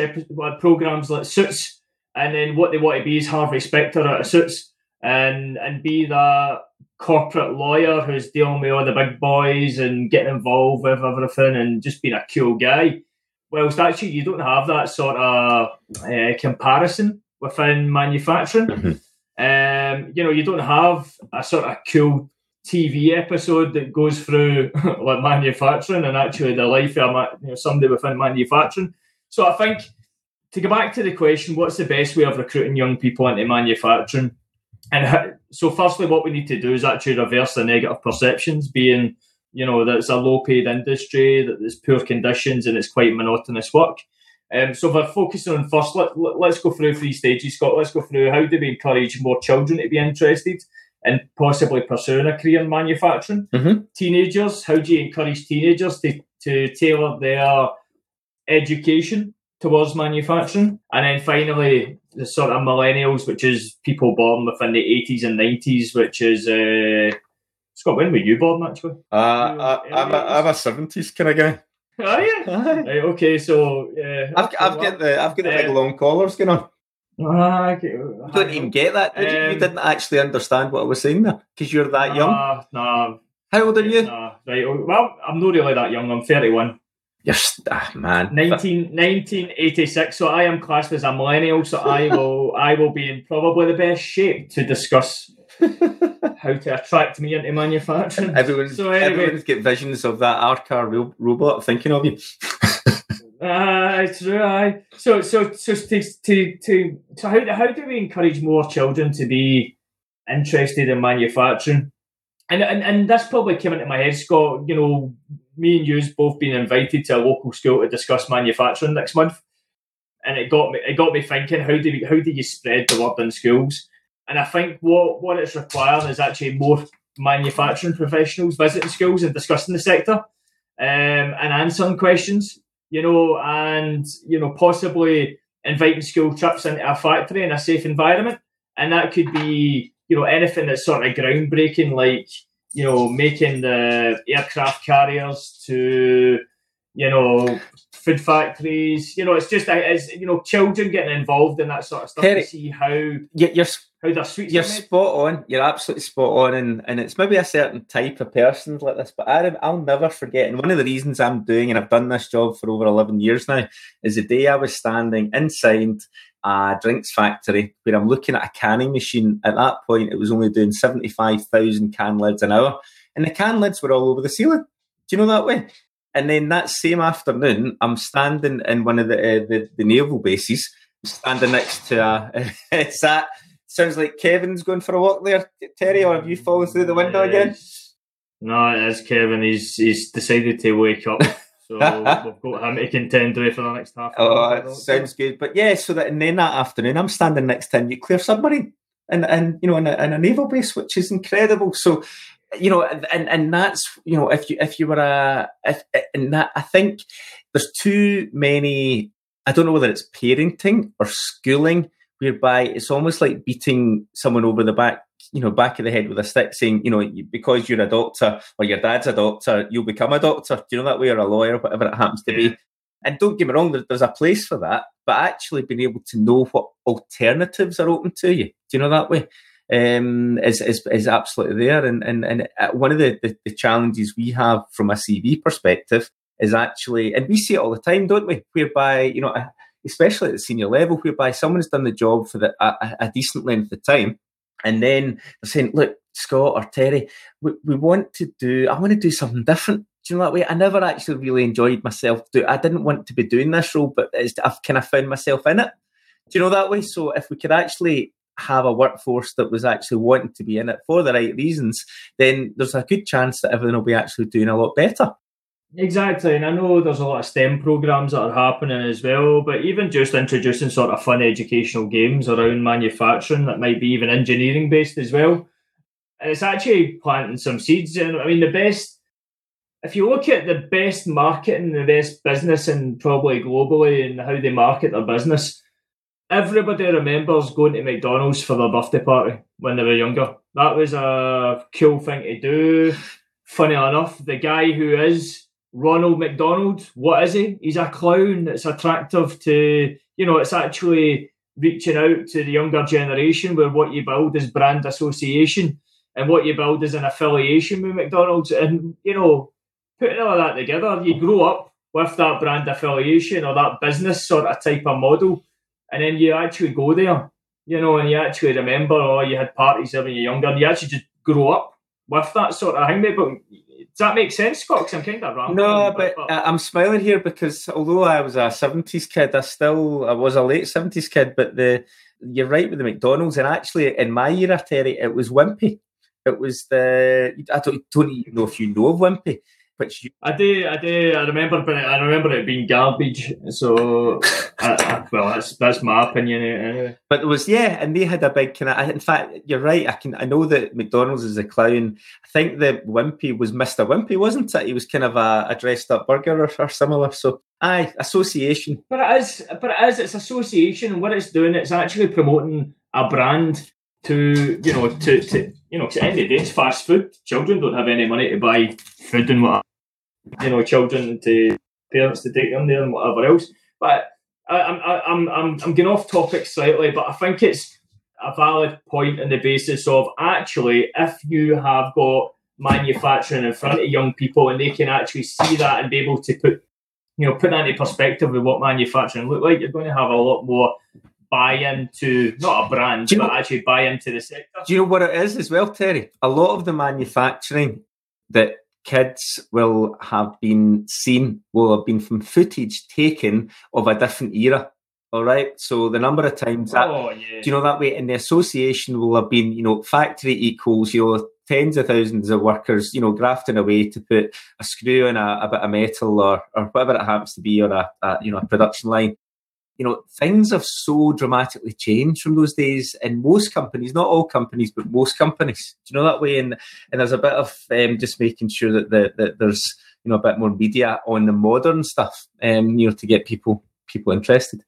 programs like Suits and then what they want to be is Harvey Specter out of suits and and be that corporate lawyer who's dealing with all the big boys and getting involved with everything and just being a cool guy. Whilst actually you don't have that sort of uh, comparison within manufacturing. Mm-hmm. Um, you know, you don't have a sort of cool TV episode that goes through like manufacturing and actually the life of you know, somebody within manufacturing. So I think to go back to the question, what's the best way of recruiting young people into manufacturing? And how, so, firstly, what we need to do is actually reverse the negative perceptions, being you know that it's a low-paid industry, that there's poor conditions, and it's quite monotonous work. Um, so, if we're focusing on first, let, us go through three stages, Scott. Let's go through how do we encourage more children to be interested in possibly pursuing a career in manufacturing? Mm-hmm. Teenagers, how do you encourage teenagers to, to tailor their education towards manufacturing. And then finally, the sort of millennials, which is people born within the 80s and 90s, which is. Uh, Scott, when were you born actually? Uh, I, am a, I'm a 70s kind of guy. Are you? right, okay, so yeah, I've, I've got the I've got the uh, big long collars going on. Ah, okay. You didn't even get that. Did um, you? you? didn't actually understand what I was saying there because you're that young. Nah, nah. How old are you? Nah, right. Well, I'm not really that young. I'm 31. You're ah, man. 19, 1986. So I am classed as a millennial. So I will I will be in probably the best shape to discuss how to attract me into manufacturing. Everyone's, so anyway, everyone's get visions of that Arcar real robot thinking of you. Ah, uh, true. Aye. So so so to to to so how how do we encourage more children to be interested in manufacturing? And and and that's probably came into my head, Scott. You know, me and you's both been invited to a local school to discuss manufacturing next month, and it got me it got me thinking how do we, how do you spread the word in schools? And I think what what it's requiring is actually more manufacturing professionals visiting schools and discussing the sector um, and answering questions, you know, and you know possibly inviting school trips into a factory in a safe environment, and that could be you know anything that's sort of groundbreaking like you know, making the aircraft carriers to, you know, food factories. You know, it's just as you know, children getting involved in that sort of stuff Terry, to see how you're how their sweets. You're spot on. You're absolutely spot on, and and it's maybe a certain type of person like this, but I, I'll never forget. And one of the reasons I'm doing, and I've done this job for over eleven years now, is the day I was standing inside a drinks factory where I'm looking at a canning machine. At that point, it was only doing 75,000 can lids an hour. And the can lids were all over the ceiling. Do you know that way? And then that same afternoon, I'm standing in one of the uh, the, the, naval bases, standing next to a. it's that sounds like Kevin's going for a walk there, Terry, or have you fallen through the window again? No, it is Kevin. He's he's decided to wake up. So we've got him to contend with for the next half. Oh, sounds good. But yeah, so that and then that afternoon, I'm standing next to a nuclear submarine, and and you know, in a, in a naval base, which is incredible. So you know, and and that's you know, if you if you were a if and that I think there's too many. I don't know whether it's parenting or schooling, whereby it's almost like beating someone over the back you know, back of the head with a stick saying, you know, because you're a doctor or your dad's a doctor, you'll become a doctor. Do you know that way or a lawyer, whatever it happens to be? And don't get me wrong, there's a place for that, but actually being able to know what alternatives are open to you, do you know that way? Um, is, is, is absolutely there. And, and, and uh, one of the, the, the challenges we have from a CV perspective is actually, and we see it all the time, don't we? Whereby, you know, especially at the senior level, whereby someone's done the job for the, a, a decent length of time and then they're saying, look, Scott or Terry, we, we want to do, I want to do something different. Do you know that way? I never actually really enjoyed myself. Do I didn't want to be doing this role, but I've kind of found myself in it. Do you know that way? So if we could actually have a workforce that was actually wanting to be in it for the right reasons, then there's a good chance that everything will be actually doing a lot better. Exactly, and I know there's a lot of STEM programs that are happening as well, but even just introducing sort of fun educational games around manufacturing that might be even engineering based as well, and it's actually planting some seeds. And I mean, the best, if you look at the best marketing, the best business, and probably globally, and how they market their business, everybody remembers going to McDonald's for their birthday party when they were younger. That was a cool thing to do. Funny enough, the guy who is Ronald McDonald, what is he? He's a clown that's attractive to, you know, it's actually reaching out to the younger generation where what you build is brand association and what you build is an affiliation with McDonald's. And, you know, putting all that together, you grow up with that brand affiliation or that business sort of type of model. And then you actually go there, you know, and you actually remember, oh, you had parties when you're younger. You actually just grow up with that sort of thing. But does that make sense, Scott? Because I'm kind of wrong. No, but, but, I'm smiling here because although I was a '70s kid, I still I was a late '70s kid. But the you're right with the McDonald's, and actually in my era, Terry, it was Wimpy. It was the I don't, don't even know if you know of Wimpy, which you... I do, I do. I remember, but I remember it being garbage. So, I, I, well, that's that's my opinion eh, anyway. But it was yeah, and they had a big kind of. In fact, you're right. I can I know that McDonald's is a clown. I think the Wimpy was Mister Wimpy, wasn't it? He was kind of a, a dressed up burger or, or similar. So, aye, association. But it is, but it is. It's association. What it's doing, it's actually promoting a brand to you know to to you know, because at the end of the day, it's fast food. Children don't have any money to buy food and what you know, children to parents to take them there and whatever else. But I, I'm I'm I'm I'm getting off topic slightly, but I think it's a valid point on the basis of actually if you have got manufacturing in front of young people and they can actually see that and be able to put you know put that into perspective with what manufacturing look like, you're going to have a lot more buy into not a brand, but know, actually buy into the sector. Do you know what it is as well, Terry? A lot of the manufacturing that kids will have been seen, will have been from footage taken of a different era. All right. So the number of times that, oh, yeah. do you know that way? And the association will have been, you know, factory equals, you know, tens of thousands of workers, you know, grafting away to put a screw in a, a bit of metal or, or whatever it happens to be on a, a, you know, a production line you know, things have so dramatically changed from those days in most companies, not all companies, but most companies. Do you know that way? And and there's a bit of um, just making sure that, the, that there's you know a bit more media on the modern stuff, um, you know, to get people people interested.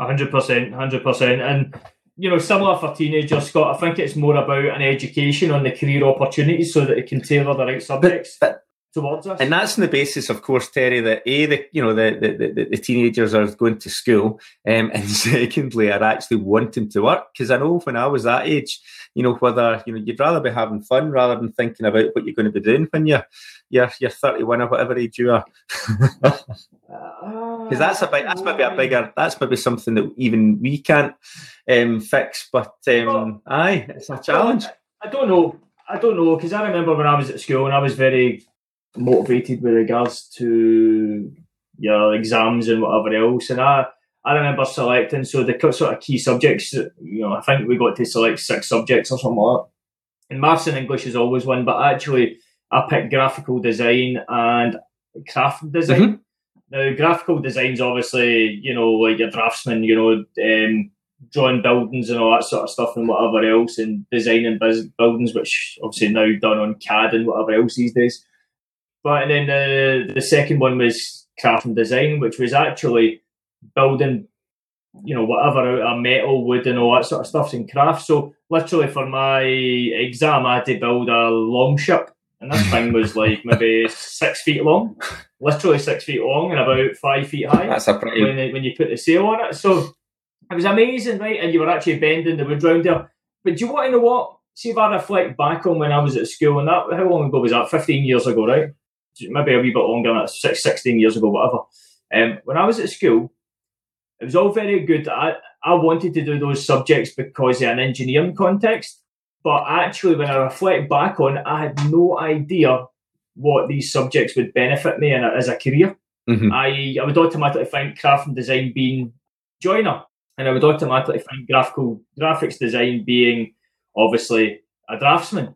hundred percent, hundred percent, and you know, similar for teenagers, Scott. I think it's more about an education on the career opportunities so that it can tailor the right subjects. But, but towards us. And that's on the basis, of course, Terry, that a the you know the the, the, the teenagers are going to school, um, and secondly are actually wanting to work. Because I know when I was that age, you know whether you know you'd rather be having fun rather than thinking about what you're going to be doing when you're you're you're 31 or whatever age you are. because that's a big, that's maybe a bigger, that's maybe something that even we can't um, fix. But um, well, aye, it's a challenge. I don't know. I don't know because I remember when I was at school and I was very motivated with regards to your exams and whatever else, and I. I remember selecting so the sort of key subjects. You know, I think we got to select six subjects or something like that. And maths and English is always one, but actually, I picked graphical design and craft design. Mm-hmm. Now, graphical design's obviously, you know, like your draftsman, you know, um, drawing buildings and all that sort of stuff and whatever else, and designing buildings, which obviously now done on CAD and whatever else these days. But and then the the second one was craft and design, which was actually building, you know, whatever uh, out of metal, wood, and all that sort of stuff in craft. So literally for my exam, I had to build a long ship and this thing was like maybe six feet long, literally six feet long and about five feet high. That's a pretty... when, when you put the sail on it. So it was amazing, right? And you were actually bending the wood round there. But do you want to know what? See if I reflect back on when I was at school, and that how long ago was that? Fifteen years ago, right? Maybe a wee bit longer, than that, six, 16 years ago, whatever. Um, when I was at school, it was all very good. I, I wanted to do those subjects because of an engineering context. But actually, when I reflect back on it, I had no idea what these subjects would benefit me in a, as a career. Mm-hmm. I, I would automatically find craft and design being joiner, and I would automatically find graphical graphics design being obviously a draftsman.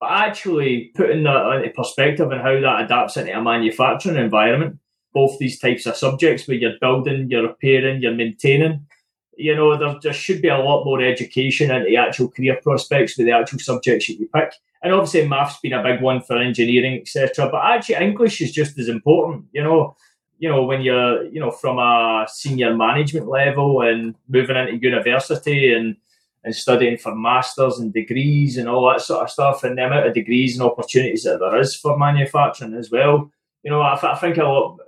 But actually, putting that into perspective and how that adapts into a manufacturing environment, both these types of subjects where you're building, you're repairing, you're maintaining, you know, there, there should be a lot more education into the actual career prospects with the actual subjects that you pick. And obviously, maths been a big one for engineering, etc. But actually, English is just as important. You know, you know when you're, you know, from a senior management level and moving into university and and studying for masters and degrees and all that sort of stuff, and the amount of degrees and opportunities that there is for manufacturing as well. You know, I, I think a lot.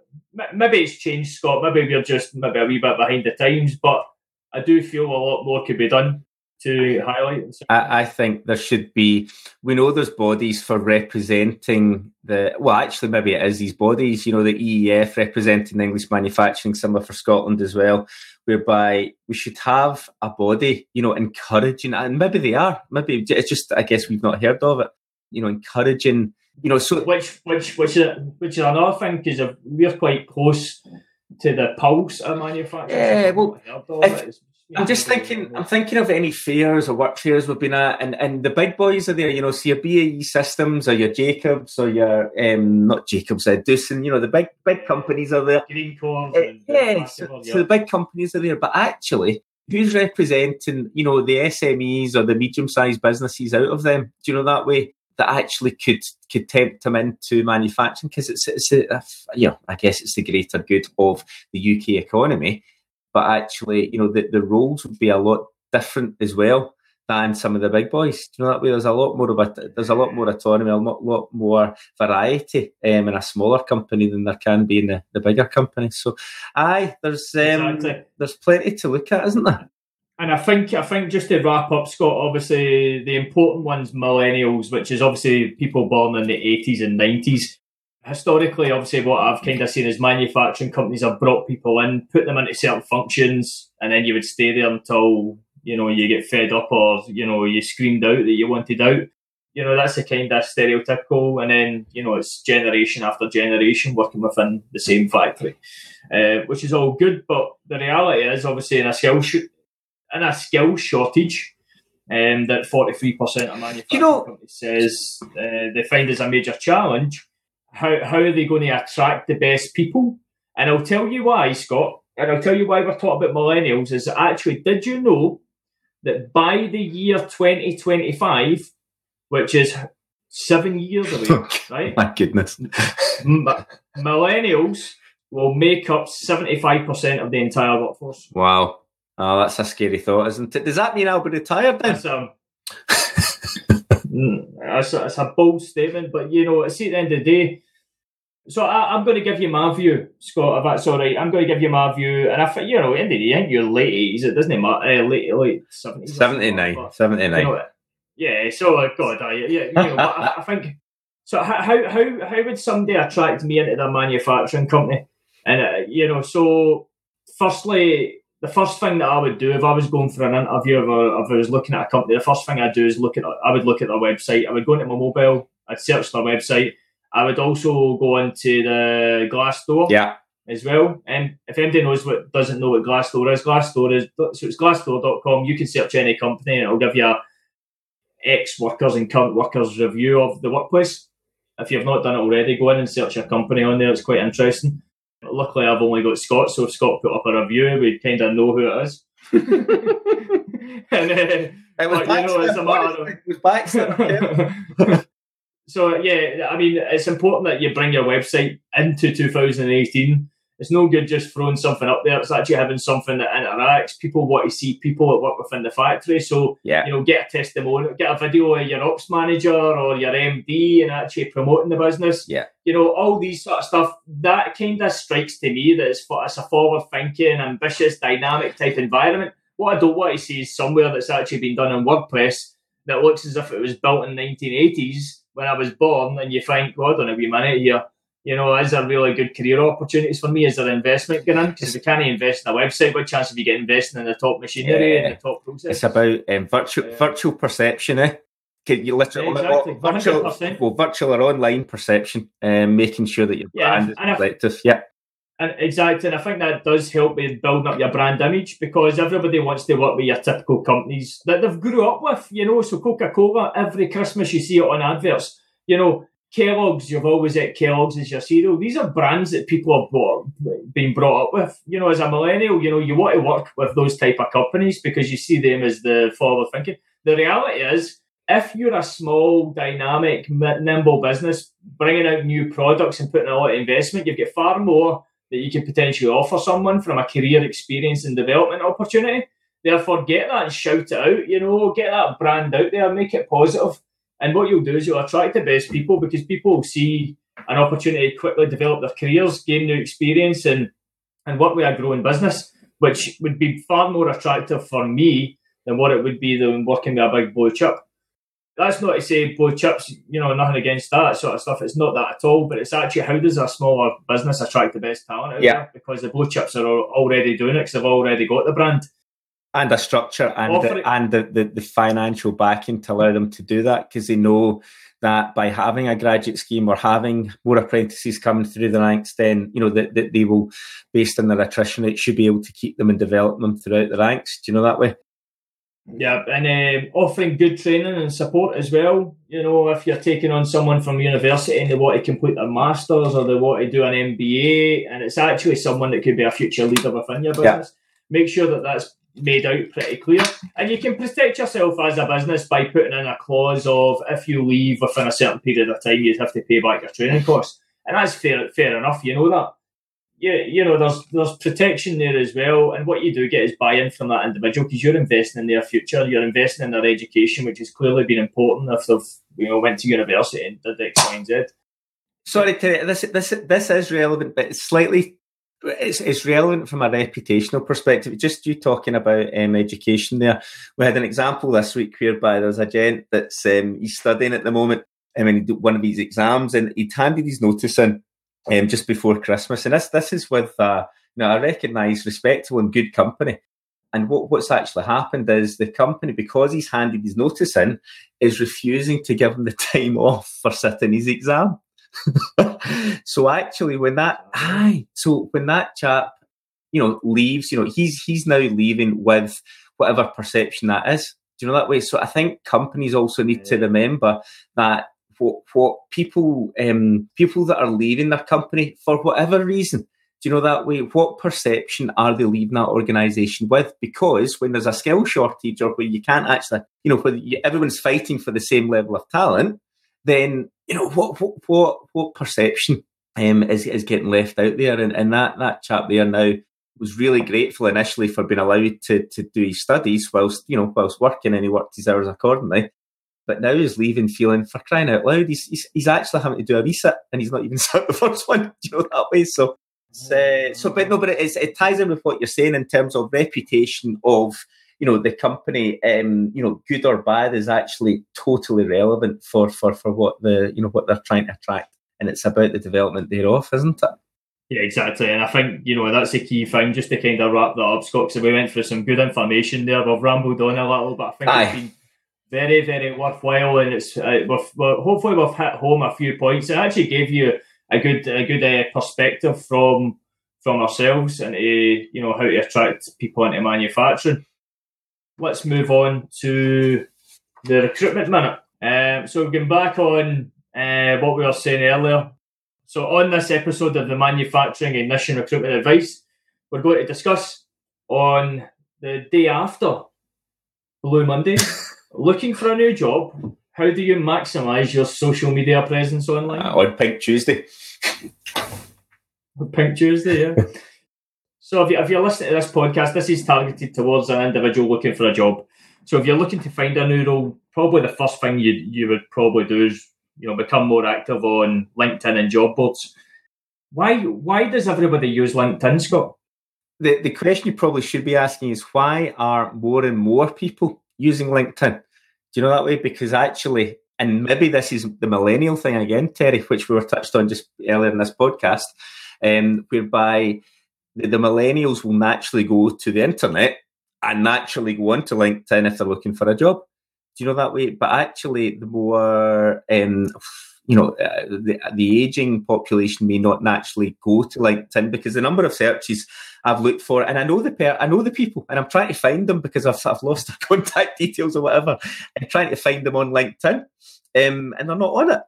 Maybe it's changed, Scott. Maybe we're just maybe a wee bit behind the times, but I do feel a lot more could be done to highlight. I, I, think there should be. We know there's bodies for representing the. Well, actually, maybe it is these bodies. You know, the EEF representing English manufacturing, similar for Scotland as well. Whereby we should have a body, you know, encouraging, and maybe they are. Maybe it's just. I guess we've not heard of it. You know, encouraging. You know, so which which which is which is another thing because we're quite close to the pulse of manufacturing. Yeah, well, if, I'm just thinking. I'm thinking of any fairs or work fairs we've been at, and, and the big boys are there. You know, see your BAE Systems or your Jacobs or your um, not Jacobs, uh, Doosan. You know, the big big companies are there. Uh, yeah, so, so the big companies are there, but actually, who's representing? You know, the SMEs or the medium sized businesses out of them. Do you know that way? that actually could could tempt them into manufacturing because it's it's a, a, you know I guess it's the greater good of the UK economy, but actually you know the, the roles would be a lot different as well than some of the big boys. You know that way there's a lot more of a there's a lot more autonomy, a lot, lot more variety um, in a smaller company than there can be in the, the bigger companies. So, aye, there's um, exactly. there's plenty to look at, isn't there? And I think I think just to wrap up, Scott, obviously the important ones, millennials, which is obviously people born in the eighties and nineties. Historically, obviously, what I've kind of seen is manufacturing companies have brought people in, put them into certain functions, and then you would stay there until you know you get fed up or you know you screamed out that you wanted out. You know that's a kind of stereotypical, and then you know it's generation after generation working within the same factory, uh, which is all good. But the reality is, obviously, in a skill shoot in a skill shortage um, that 43% of manufacturing you know, companies says uh, they find as a major challenge. How, how are they going to attract the best people? And I'll tell you why, Scott, and I'll tell you why we're talking about millennials is actually, did you know that by the year 2025, which is seven years away, right? My goodness. m- millennials will make up 75% of the entire workforce. Wow. Oh, that's a scary thought, isn't it? Does that mean I'll be retired then? That's, um, that's, a, that's a bold statement, but you know, see, at the end of the day, so I, am going to give you my view, Scott, if that's all right. I'm going to give you my view, and I think you know, end of the think you're late eighties. It doesn't matter, uh, late late seventies. 79, 79. You know, yeah, so uh, God, I, yeah, you know, I, I, think. So how how how how would somebody attract me into their manufacturing company? And uh, you know, so firstly, the first thing that I would do if I was going for an interview or if I was looking at a company, the first thing I'd do is look at I would look at their website. I would go into my mobile, I'd search their website. I would also go into the Glassdoor. Yeah. As well, and if anybody knows what doesn't know what Glassdoor is, Glassdoor is so it's glassdoor.com. You can search any company and it'll give you a ex workers and current workers review of the workplace. If you've not done it already, go in and search your company on there. It's quite interesting. Luckily, I've only got Scott, so if Scott put up a review, we kind of know who it is. and, uh, it was but, you know, it's a matter of... It was Baxter. so yeah, I mean, it's important that you bring your website into 2018. It's no good just throwing something up there. It's actually having something that interacts. People want to see people that work within the factory. So yeah. you know, get a testimonial, get a video of your ops manager or your MD, and actually promoting the business. Yeah, you know, all these sort of stuff. That kind of strikes to me that it's, for it's a forward thinking, ambitious, dynamic type environment. What I don't want to see is somewhere that's actually been done in WordPress that looks as if it was built in the 1980s when I was born, and you think, well, I don't know, we minute here. You know, is there really good career opportunities for me? Is there investment going in? Because if you can't invest in a website, what chance have you get investing in the top machinery yeah. and the top process? It's about um, virtual yeah. virtual perception, eh? Can you literally yeah, exactly. virtual, well, virtual or online perception, um, making sure that your brand is reflective. Yeah. And exactly, and I think that does help with building up your brand image because everybody wants to work with your typical companies that they've grew up with, you know. So Coca Cola, every Christmas you see it on adverts. You know, Kellogg's, you've always had Kellogg's as your cereal. These are brands that people have bought, been brought up with. You know, as a millennial, you know, you want to work with those type of companies because you see them as the forward thinking. The reality is, if you're a small, dynamic, nimble business bringing out new products and putting a lot of investment, you get far more that you can potentially offer someone from a career experience and development opportunity. Therefore, get that and shout it out. You know, get that brand out there, make it positive. And what you'll do is you'll attract the best people because people will see an opportunity to quickly develop their careers, gain new experience, and and work with a growing business, which would be far more attractive for me than what it would be than working with a big blue chip that's not to say blue chips, you know, nothing against that sort of stuff. It's not that at all, but it's actually how does a smaller business attract the best talent out yeah. Because the blue chips are already doing it because they've already got the brand. And a structure and the, and the, the, the, financial backing to allow them to do that because they know that by having a graduate scheme or having more apprentices coming through the ranks, then you know that, that they will, based on their attrition rate, should be able to keep them and develop them throughout the ranks. Do you know that way? Yeah, and um, offering good training and support as well. You know, if you're taking on someone from university and they want to complete their masters or they want to do an MBA, and it's actually someone that could be a future leader within your business, yeah. make sure that that's made out pretty clear. And you can protect yourself as a business by putting in a clause of if you leave within a certain period of time, you'd have to pay back your training costs, and that's fair. Fair enough, you know that you, you know, there's there's protection there as well. And what you do get is buy-in from that individual because you're investing in their future, you're investing in their education, which has clearly been important if they've you know went to university and did X, Y, and Z. Sorry, Terry, this this this is relevant, but it's slightly it's, it's relevant from a reputational perspective. Just you talking about um, education there. We had an example this week whereby there's a gent that's um, he's studying at the moment. I mean, one of these exams, and he'd handed his notice in um, just before Christmas. And this this is with uh, you know, a recognised, respectable, and good company. And what, what's actually happened is the company, because he's handed his notice in, is refusing to give him the time off for sitting his exam. so actually, when that aye, so when that chap, you know, leaves, you know, he's he's now leaving with whatever perception that is. Do you know that way? So I think companies also need to remember that what what people um, people that are leaving their company for whatever reason. Do you know that way? What perception are they leaving that organisation with? Because when there's a skill shortage or where you can't actually, you know, where everyone's fighting for the same level of talent, then you know what what what, what perception um, is is getting left out there? And, and that that chap there now was really grateful initially for being allowed to to do his studies whilst you know whilst working, and he worked his hours accordingly but now he's leaving feeling for crying out loud. He's, he's, he's actually having to do a reset and he's not even sat the first one, you know, that way. So, uh, so, but no, but it ties in with what you're saying in terms of reputation of, you know, the company, um, you know, good or bad is actually totally relevant for, for, for what the, you know, what they're trying to attract. And it's about the development thereof, isn't it? Yeah, exactly. And I think, you know, that's the key thing, just to kind of wrap that up, Scott, because we went through some good information there. We've rambled on a little, but I think Aye. it's been very, very worthwhile. And it's uh, we've, well, hopefully we've hit home a few points. It actually gave you a good a good uh, perspective from from ourselves and you know how to attract people into manufacturing. Let's move on to the recruitment minute. Um, so going back on uh, what we were saying earlier. So on this episode of the Manufacturing and Ignition Recruitment Advice, we're going to discuss on the day after Blue Monday, looking for a new job. How do you maximise your social media presence online? Uh, on Pink Tuesday. Pink Tuesday, yeah. so if, you, if you're listening to this podcast, this is targeted towards an individual looking for a job. So if you're looking to find a new role, probably the first thing you you would probably do is you know become more active on LinkedIn and job boards. Why why does everybody use LinkedIn, Scott? The the question you probably should be asking is why are more and more people using LinkedIn? Do you know that way? Because actually, and maybe this is the millennial thing again, Terry, which we were touched on just earlier in this podcast, um, whereby the, the millennials will naturally go to the internet and naturally go onto LinkedIn if they're looking for a job. Do you know that way? But actually, the more um, you know, uh, the the aging population may not naturally go to LinkedIn because the number of searches I've looked for, and I know the per- I know the people, and I'm trying to find them because I've, I've lost their contact details or whatever, and trying to find them on LinkedIn, um, and they're not on it.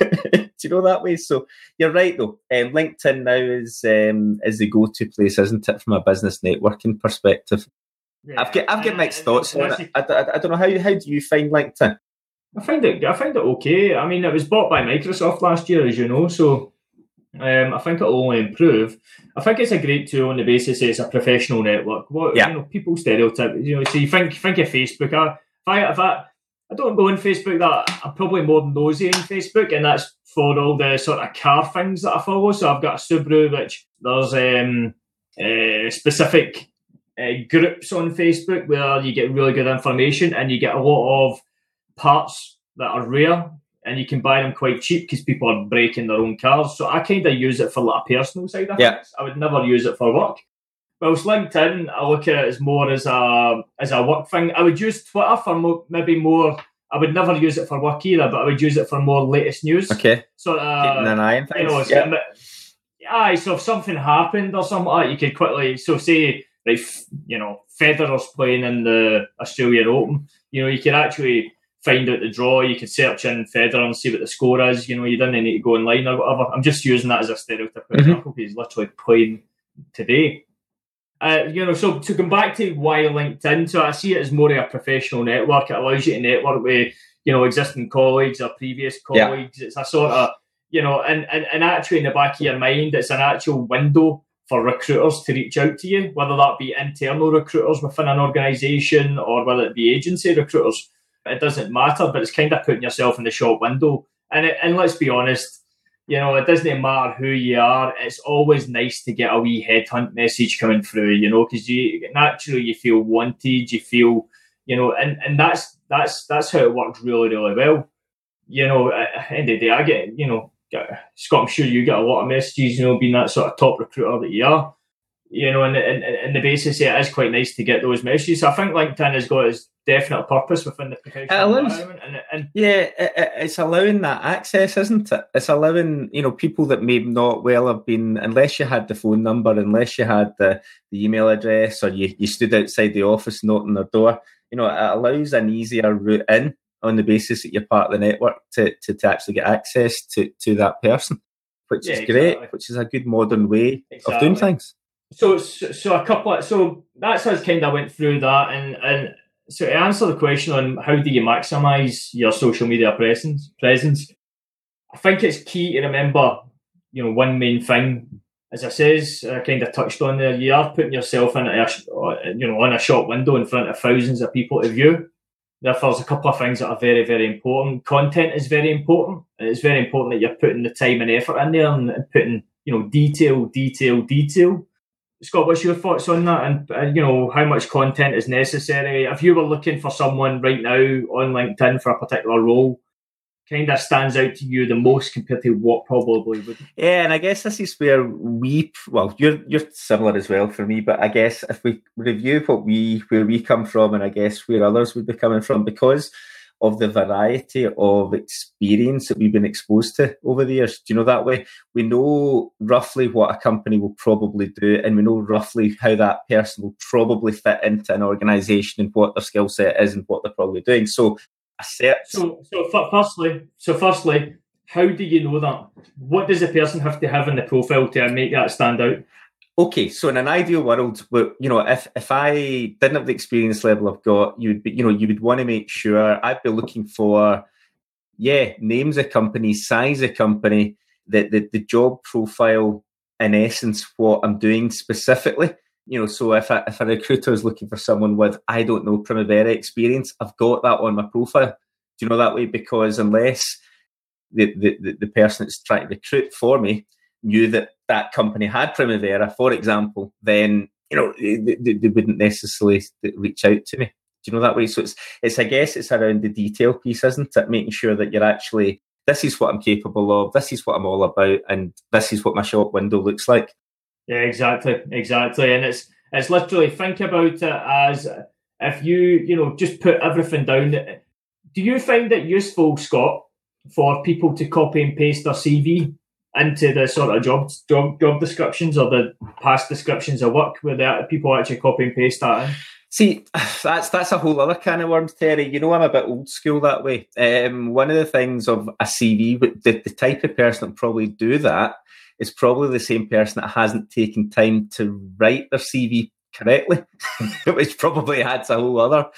Do you know that way? So you're right though. Um, LinkedIn now is um, is the go to place, isn't it, from a business networking perspective? Yeah. I've got I've got mixed thoughts on it. I, I, I, don't know how how do you find LinkedIn? I find it I find it okay. I mean, it was bought by Microsoft last year, as you know, so um, I think it'll only improve. I think it's a great tool on the basis it's a professional network. What yeah. you know, people stereotype. You know, so you think think of Facebook. I, if I if I I don't go on Facebook that I'm probably more nosy on Facebook, and that's for all the sort of car things that I follow. So I've got a Subaru, which there's um, uh, specific uh, groups on Facebook where you get really good information and you get a lot of parts that are rare and you can buy them quite cheap because people are breaking their own cars. So I kind of use it for like a personal side of yeah. things. I would never use it for work. Whilst LinkedIn, I look at it as more as a as a work thing. I would use Twitter for mo- maybe more. I would never use it for work either, but I would use it for more latest news. Okay. So uh, keeping an eye on things. You know, yeah. Aye, so if something happened or something like that, you could quickly so say like you know Federer's playing in the Australian Open. You know, you could actually find out the draw. You could search in Federer and see what the score is. You know, you didn't need to go online or whatever. I'm just using that as a stereotypical mm-hmm. example because he's literally playing today. Uh, you know, so to come back to why LinkedIn, so I see it as more of a professional network. It allows you to network with, you know, existing colleagues or previous colleagues. Yeah. It's a sort of, you know, and, and, and actually in the back of your mind, it's an actual window for recruiters to reach out to you, whether that be internal recruiters within an organisation or whether it be agency recruiters. It doesn't matter, but it's kind of putting yourself in the shop window. And it, and let's be honest, you know, it doesn't matter who you are. It's always nice to get a wee headhunt message coming through, you know, because you naturally you feel wanted, you feel, you know, and, and that's that's that's how it works really really well. You know, at the end of the day, I get you know Scott, I'm sure you get a lot of messages, you know, being that sort of top recruiter that you are. You know, and, and, and the basis it is quite nice to get those messages. So I think LinkedIn has got its definite purpose within the professional allows, environment. And, and yeah, it, it's allowing that access, isn't it? It's allowing you know people that may not well have been, unless you had the phone number, unless you had the, the email address, or you, you stood outside the office knocking their door. You know, it allows an easier route in on the basis that you're part of the network to, to, to actually get access to, to that person, which yeah, is great, exactly. which is a good modern way exactly. of doing things. So, so a couple of, so that's us kind of went through that and, and so to answer the question on how do you maximize your social media presence, presence, I think it's key to remember, you know, one main thing, as I says, I kind of touched on there, you are putting yourself in a, you know, on a shop window in front of thousands of people to view. Therefore, there's a couple of things that are very, very important. Content is very important. It's very important that you're putting the time and effort in there and putting, you know, detail, detail, detail. Scott, what's your thoughts on that? And, uh, you know, how much content is necessary? If you were looking for someone right now on LinkedIn for a particular role, kind of stands out to you the most compared to what probably would? Yeah, and I guess this is where we well, you're you're similar as well for me, but I guess if we review what we where we come from, and I guess where others would be coming from, because of the variety of experience that we've been exposed to over the years. Do you know that way? We know roughly what a company will probably do, and we know roughly how that person will probably fit into an organization and what their skill set is and what they're probably doing. So, so, so firstly, so firstly, how do you know that? What does a person have to have in the profile to make that stand out? Okay, so in an ideal world, you know, if if I didn't have the experience level I've got, you'd be, you know, you would want to make sure I'd be looking for, yeah, names of company, size of company, the the, the job profile, in essence, what I'm doing specifically. You know, so if a, if a recruiter is looking for someone with, I don't know, Primavera experience, I've got that on my profile. Do you know that way? Because unless the, the, the person that's trying to recruit for me knew that that company had Primavera, for example, then you know they, they, they, wouldn't necessarily reach out to me. Do you know that way? So it's it's I guess it's around the detail piece, isn't it? Making sure that you're actually this is what I'm capable of, this is what I'm all about, and this is what my shop window looks like. Yeah, exactly, exactly, and it's it's literally think about it as if you you know just put everything down. Do you find it useful, Scott, for people to copy and paste their CV into the sort of job job job descriptions or the past descriptions of work where people actually copy and paste that in? See, that's that's a whole other kind of worms, Terry. You know, I'm a bit old school that way. Um, one of the things of a CV, the, the type of person that probably do that is probably the same person that hasn't taken time to write their CV correctly, which probably adds a whole other,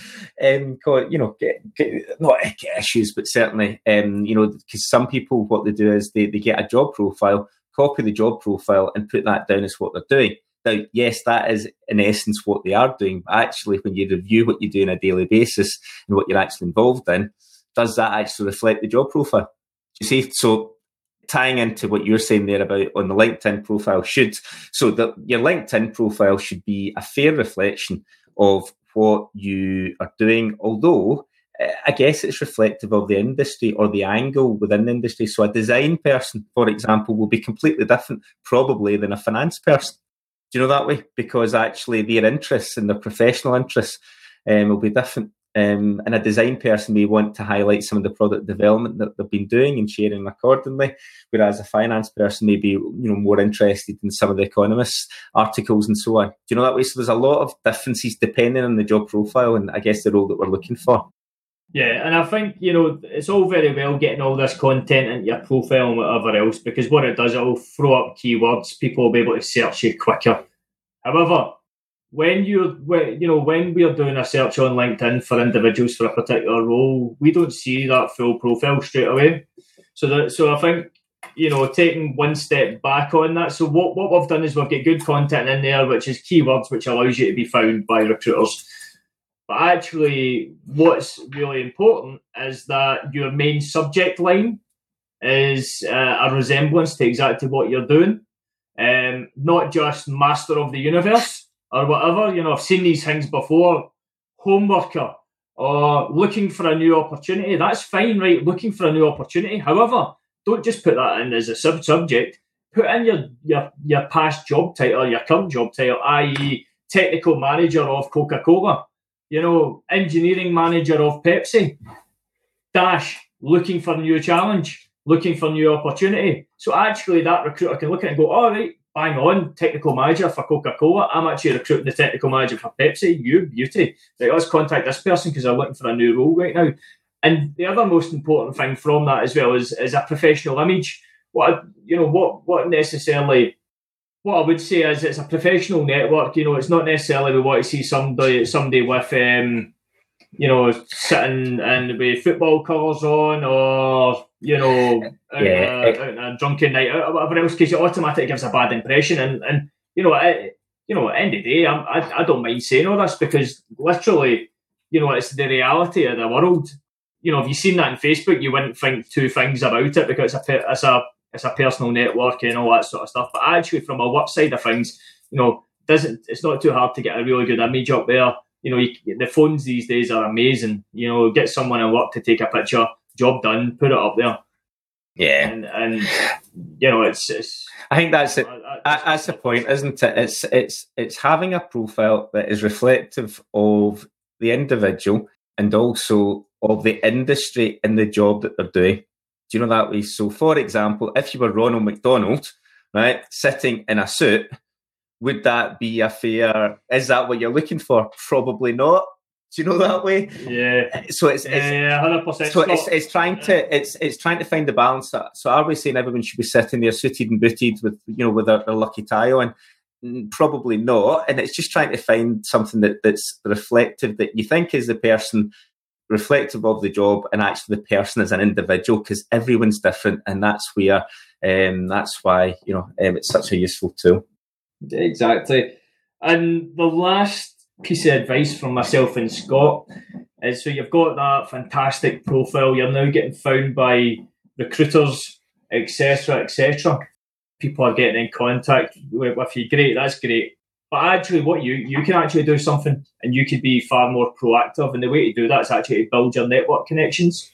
um, you know, get, get, not issues, but certainly, um, you know, because some people what they do is they, they get a job profile, copy the job profile, and put that down as what they're doing. Now, yes, that is in essence what they are doing, but actually, when you review what you do on a daily basis and what you're actually involved in, does that actually reflect the job profile? You see, so tying into what you're saying there about on the LinkedIn profile should so that your LinkedIn profile should be a fair reflection of what you are doing, although eh, I guess it's reflective of the industry or the angle within the industry. So a design person, for example, will be completely different probably than a finance person. Do you know that way? Because actually their interests and their professional interests um, will be different. Um, and a design person may want to highlight some of the product development that they've been doing and sharing accordingly, whereas a finance person may be you know more interested in some of the economists' articles and so on. Do you know that way? So there's a lot of differences depending on the job profile and I guess the role that we're looking for. Yeah, and I think you know it's all very well getting all this content into your profile and whatever else because what it does, it'll throw up keywords. People will be able to search you quicker. However, when you're when, you know when we're doing a search on linkedin for individuals for a particular role we don't see that full profile straight away. So that so i think you know taking one step back on that so what, what we've done is we've got good content in there which is keywords which allows you to be found by recruiters. But actually what's really important is that your main subject line is uh, a resemblance to exactly what you're doing. Um, not just master of the universe or whatever. You know, I've seen these things before. Homeworker or looking for a new opportunity. That's fine, right? Looking for a new opportunity. However, don't just put that in as a sub subject. Put in your, your your past job title, your current job title, i.e., technical manager of Coca Cola. You know, engineering manager of Pepsi. Dash looking for a new challenge, looking for new opportunity. So actually, that recruiter can look at it and go, all right, bang on, technical manager for Coca Cola. I'm actually recruiting the technical manager for Pepsi. You beauty. Right, let's contact this person because they're looking for a new role right now. And the other most important thing from that as well is, is a professional image. What you know, what what necessarily what I would say is it's a professional network. You know, it's not necessarily we want to see somebody somebody with um, you know, sitting and with football colours on or, you know, yeah. Uh, a, a, uh, drunken night out or whatever else, because it automatically gives a bad impression. And, and you know, I, you know, at the end of the day, I'm, I, I don't mind saying all this because literally, you know, it's the reality of the world. You know, if you've seen that on Facebook, you wouldn't think two things about it because it's a, it's a, it's a personal network and all that sort of stuff. But actually, from a work side of things, you know, doesn't it's not too hard to get a really good image up there you know, you, the phones these days are amazing. You know, get someone at work to take a picture, job done, put it up there. Yeah, and, and you know, it's, it's I think that's it. That's, that's the point, isn't it? It's it's it's having a profile that is reflective of the individual and also of the industry and the job that they're doing. Do you know that way? So, for example, if you were Ronald McDonald, right, sitting in a suit, would that be a fair? Is that what you're looking for? Probably not. Do you know that way? Yeah. So it's, it's yeah, hundred percent. So it's, it's trying to it's it's trying to find the balance. So are we saying everyone should be sitting there suited and booted with you know with their, their lucky tie on? Probably not. And it's just trying to find something that, that's reflective that you think is the person reflective of the job and actually the person as an individual because everyone's different and that's where um, that's why you know um, it's such a useful tool. Exactly. And the last piece of advice from myself and Scott is so you've got that fantastic profile, you're now getting found by recruiters, etc., etc. People are getting in contact with, with you. Great, that's great. But actually, what you you can actually do something, and you could be far more proactive. And the way to do that is actually to build your network connections.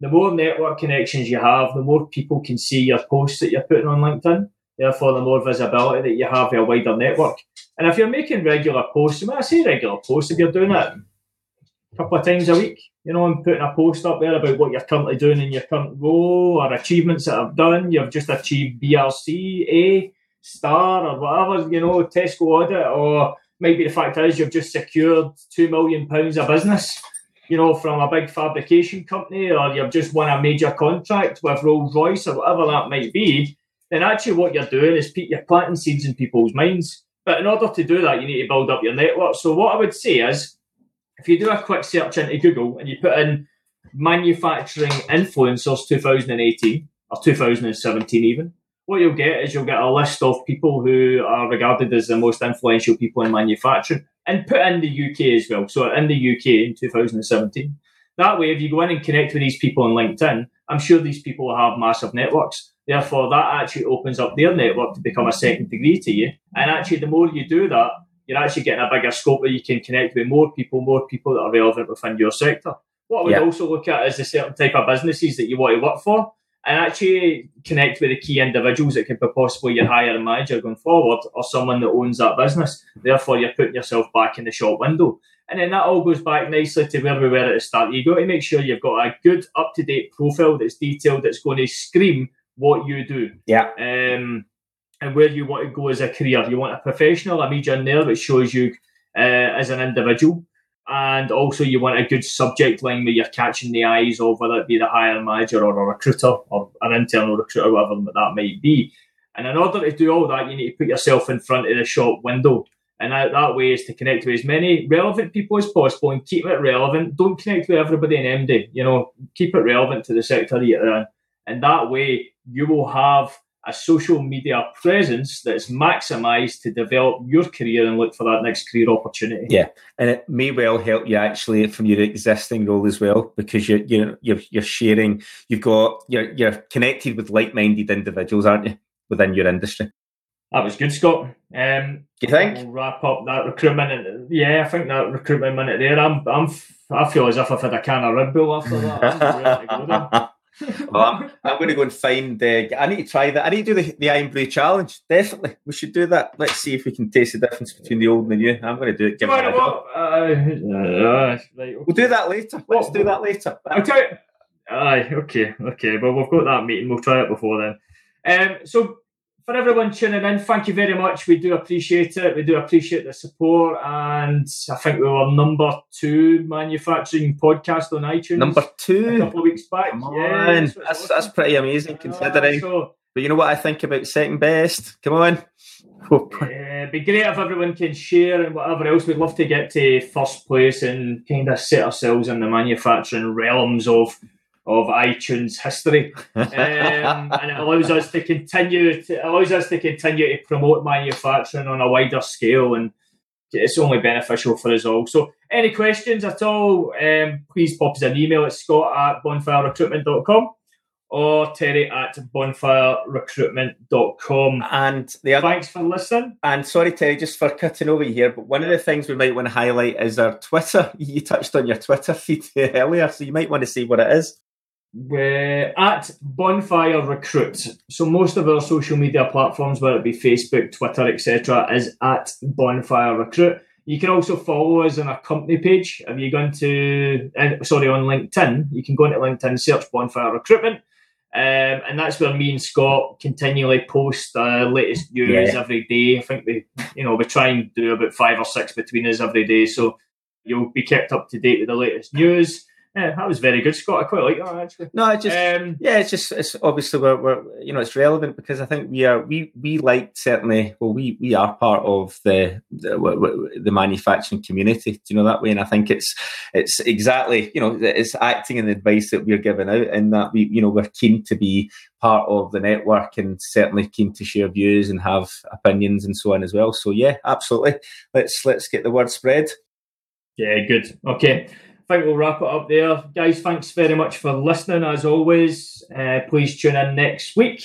The more network connections you have, the more people can see your posts that you're putting on LinkedIn. Therefore, the more visibility that you have your wider network. And if you're making regular posts, when I say regular posts, if you're doing it a couple of times a week, you know, and putting a post up there about what you're currently doing in your current role or achievements that I've done, you've just achieved BRC, A, star, or whatever, you know, Tesco audit, or maybe the fact is you've just secured two million pounds of business, you know, from a big fabrication company, or you've just won a major contract with Rolls Royce or whatever that might be then actually what you're doing is you're planting seeds in people's minds. But in order to do that, you need to build up your network. So what I would say is, if you do a quick search into Google and you put in manufacturing influencers 2018 or 2017 even, what you'll get is you'll get a list of people who are regarded as the most influential people in manufacturing and put in the UK as well. So in the UK in 2017. That way, if you go in and connect with these people on LinkedIn, I'm sure these people have massive networks. Therefore, that actually opens up their network to become a second degree to you. And actually, the more you do that, you're actually getting a bigger scope where you can connect with more people, more people that are relevant within your sector. What we yeah. also look at is the certain type of businesses that you want to work for and actually connect with the key individuals that could be possibly your hiring manager going forward or someone that owns that business. Therefore, you're putting yourself back in the shop window. And then that all goes back nicely to where we were at the start. You've got to make sure you've got a good, up to date profile that's detailed, that's going to scream what you do. Yeah. Um, and where you want to go as a career. You want a professional a image in there that shows you uh, as an individual. And also, you want a good subject line where you're catching the eyes of whether it be the hiring manager or a recruiter or an internal recruiter, whatever that might be. And in order to do all that, you need to put yourself in front of the shop window. And that, that way is to connect with as many relevant people as possible and keep it relevant. Don't connect with everybody in MD. You know, keep it relevant to the sector you're in. And that way, you will have a social media presence that's maximized to develop your career and look for that next career opportunity. Yeah, and it may well help you actually from your existing role as well because you're you're you're, you're sharing. You've got you're you're connected with like-minded individuals, aren't you, within your industry? That was good, Scott. Um, you think? We'll wrap up that recruitment. Yeah, I think that recruitment minute there. I'm, I'm, I feel as if I've had a can of Red Bull after that. well, I'm, I'm going to go and find. Uh, I need to try that. I need to do the, the Irn-Bru challenge. Definitely, we should do that. Let's see if we can taste the difference between the old and the new. I'm going to do it. Give it a go. Uh. We'll do that later. Let's do that later. Okay. Aye, okay, okay. Well, we've got that meeting. We'll try it before then. Um, so for everyone tuning in, thank you very much. We do appreciate it. We do appreciate the support. And I think we were number two manufacturing podcast on iTunes. Number two? A couple of weeks back. Come yeah, that's, that's, awesome. that's, pretty amazing considering. Uh, so, but you know what I think about second best? Come on. Yeah, it'd be great if everyone can share and whatever else. We'd love to get to first place and kind of set ourselves in the manufacturing realms of of iTunes history, um, and it allows us to continue to allows us to continue to promote manufacturing on a wider scale, and it's only beneficial for us all. So, any questions at all, um, please pop us an email at scott at bonfirerecruitment.com or terry at bonfirerecruitment.com. And the other, thanks for listening. And sorry, Terry, just for cutting over here, but one of the things we might want to highlight is our Twitter. You touched on your Twitter feed earlier, so you might want to see what it is. We're at Bonfire Recruit. So most of our social media platforms, whether it be Facebook, Twitter, etc., is at Bonfire Recruit. You can also follow us on our company page. If you go uh, sorry, on LinkedIn, you can go into LinkedIn, search Bonfire Recruitment, um, and that's where me and Scott continually post the uh, latest news yeah. every day. I think we, you know, we try and do about five or six between us every day, so you'll be kept up to date with the latest news. Yeah, that was very good, Scott. I quite like that actually. No, it just um, yeah, it's just it's obviously we're, we're you know it's relevant because I think we are we we like certainly well we we are part of the the, the manufacturing community. Do you know that way? And I think it's it's exactly you know it's acting and the advice that we're giving out, and that we you know we're keen to be part of the network and certainly keen to share views and have opinions and so on as well. So yeah, absolutely. Let's let's get the word spread. Yeah, good. Okay think we'll wrap it up there. Guys, thanks very much for listening as always. Uh, please tune in next week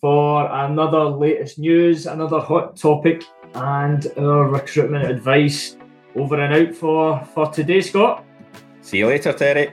for another latest news, another hot topic, and our recruitment advice. Over and out for, for today, Scott. See you later, Terry.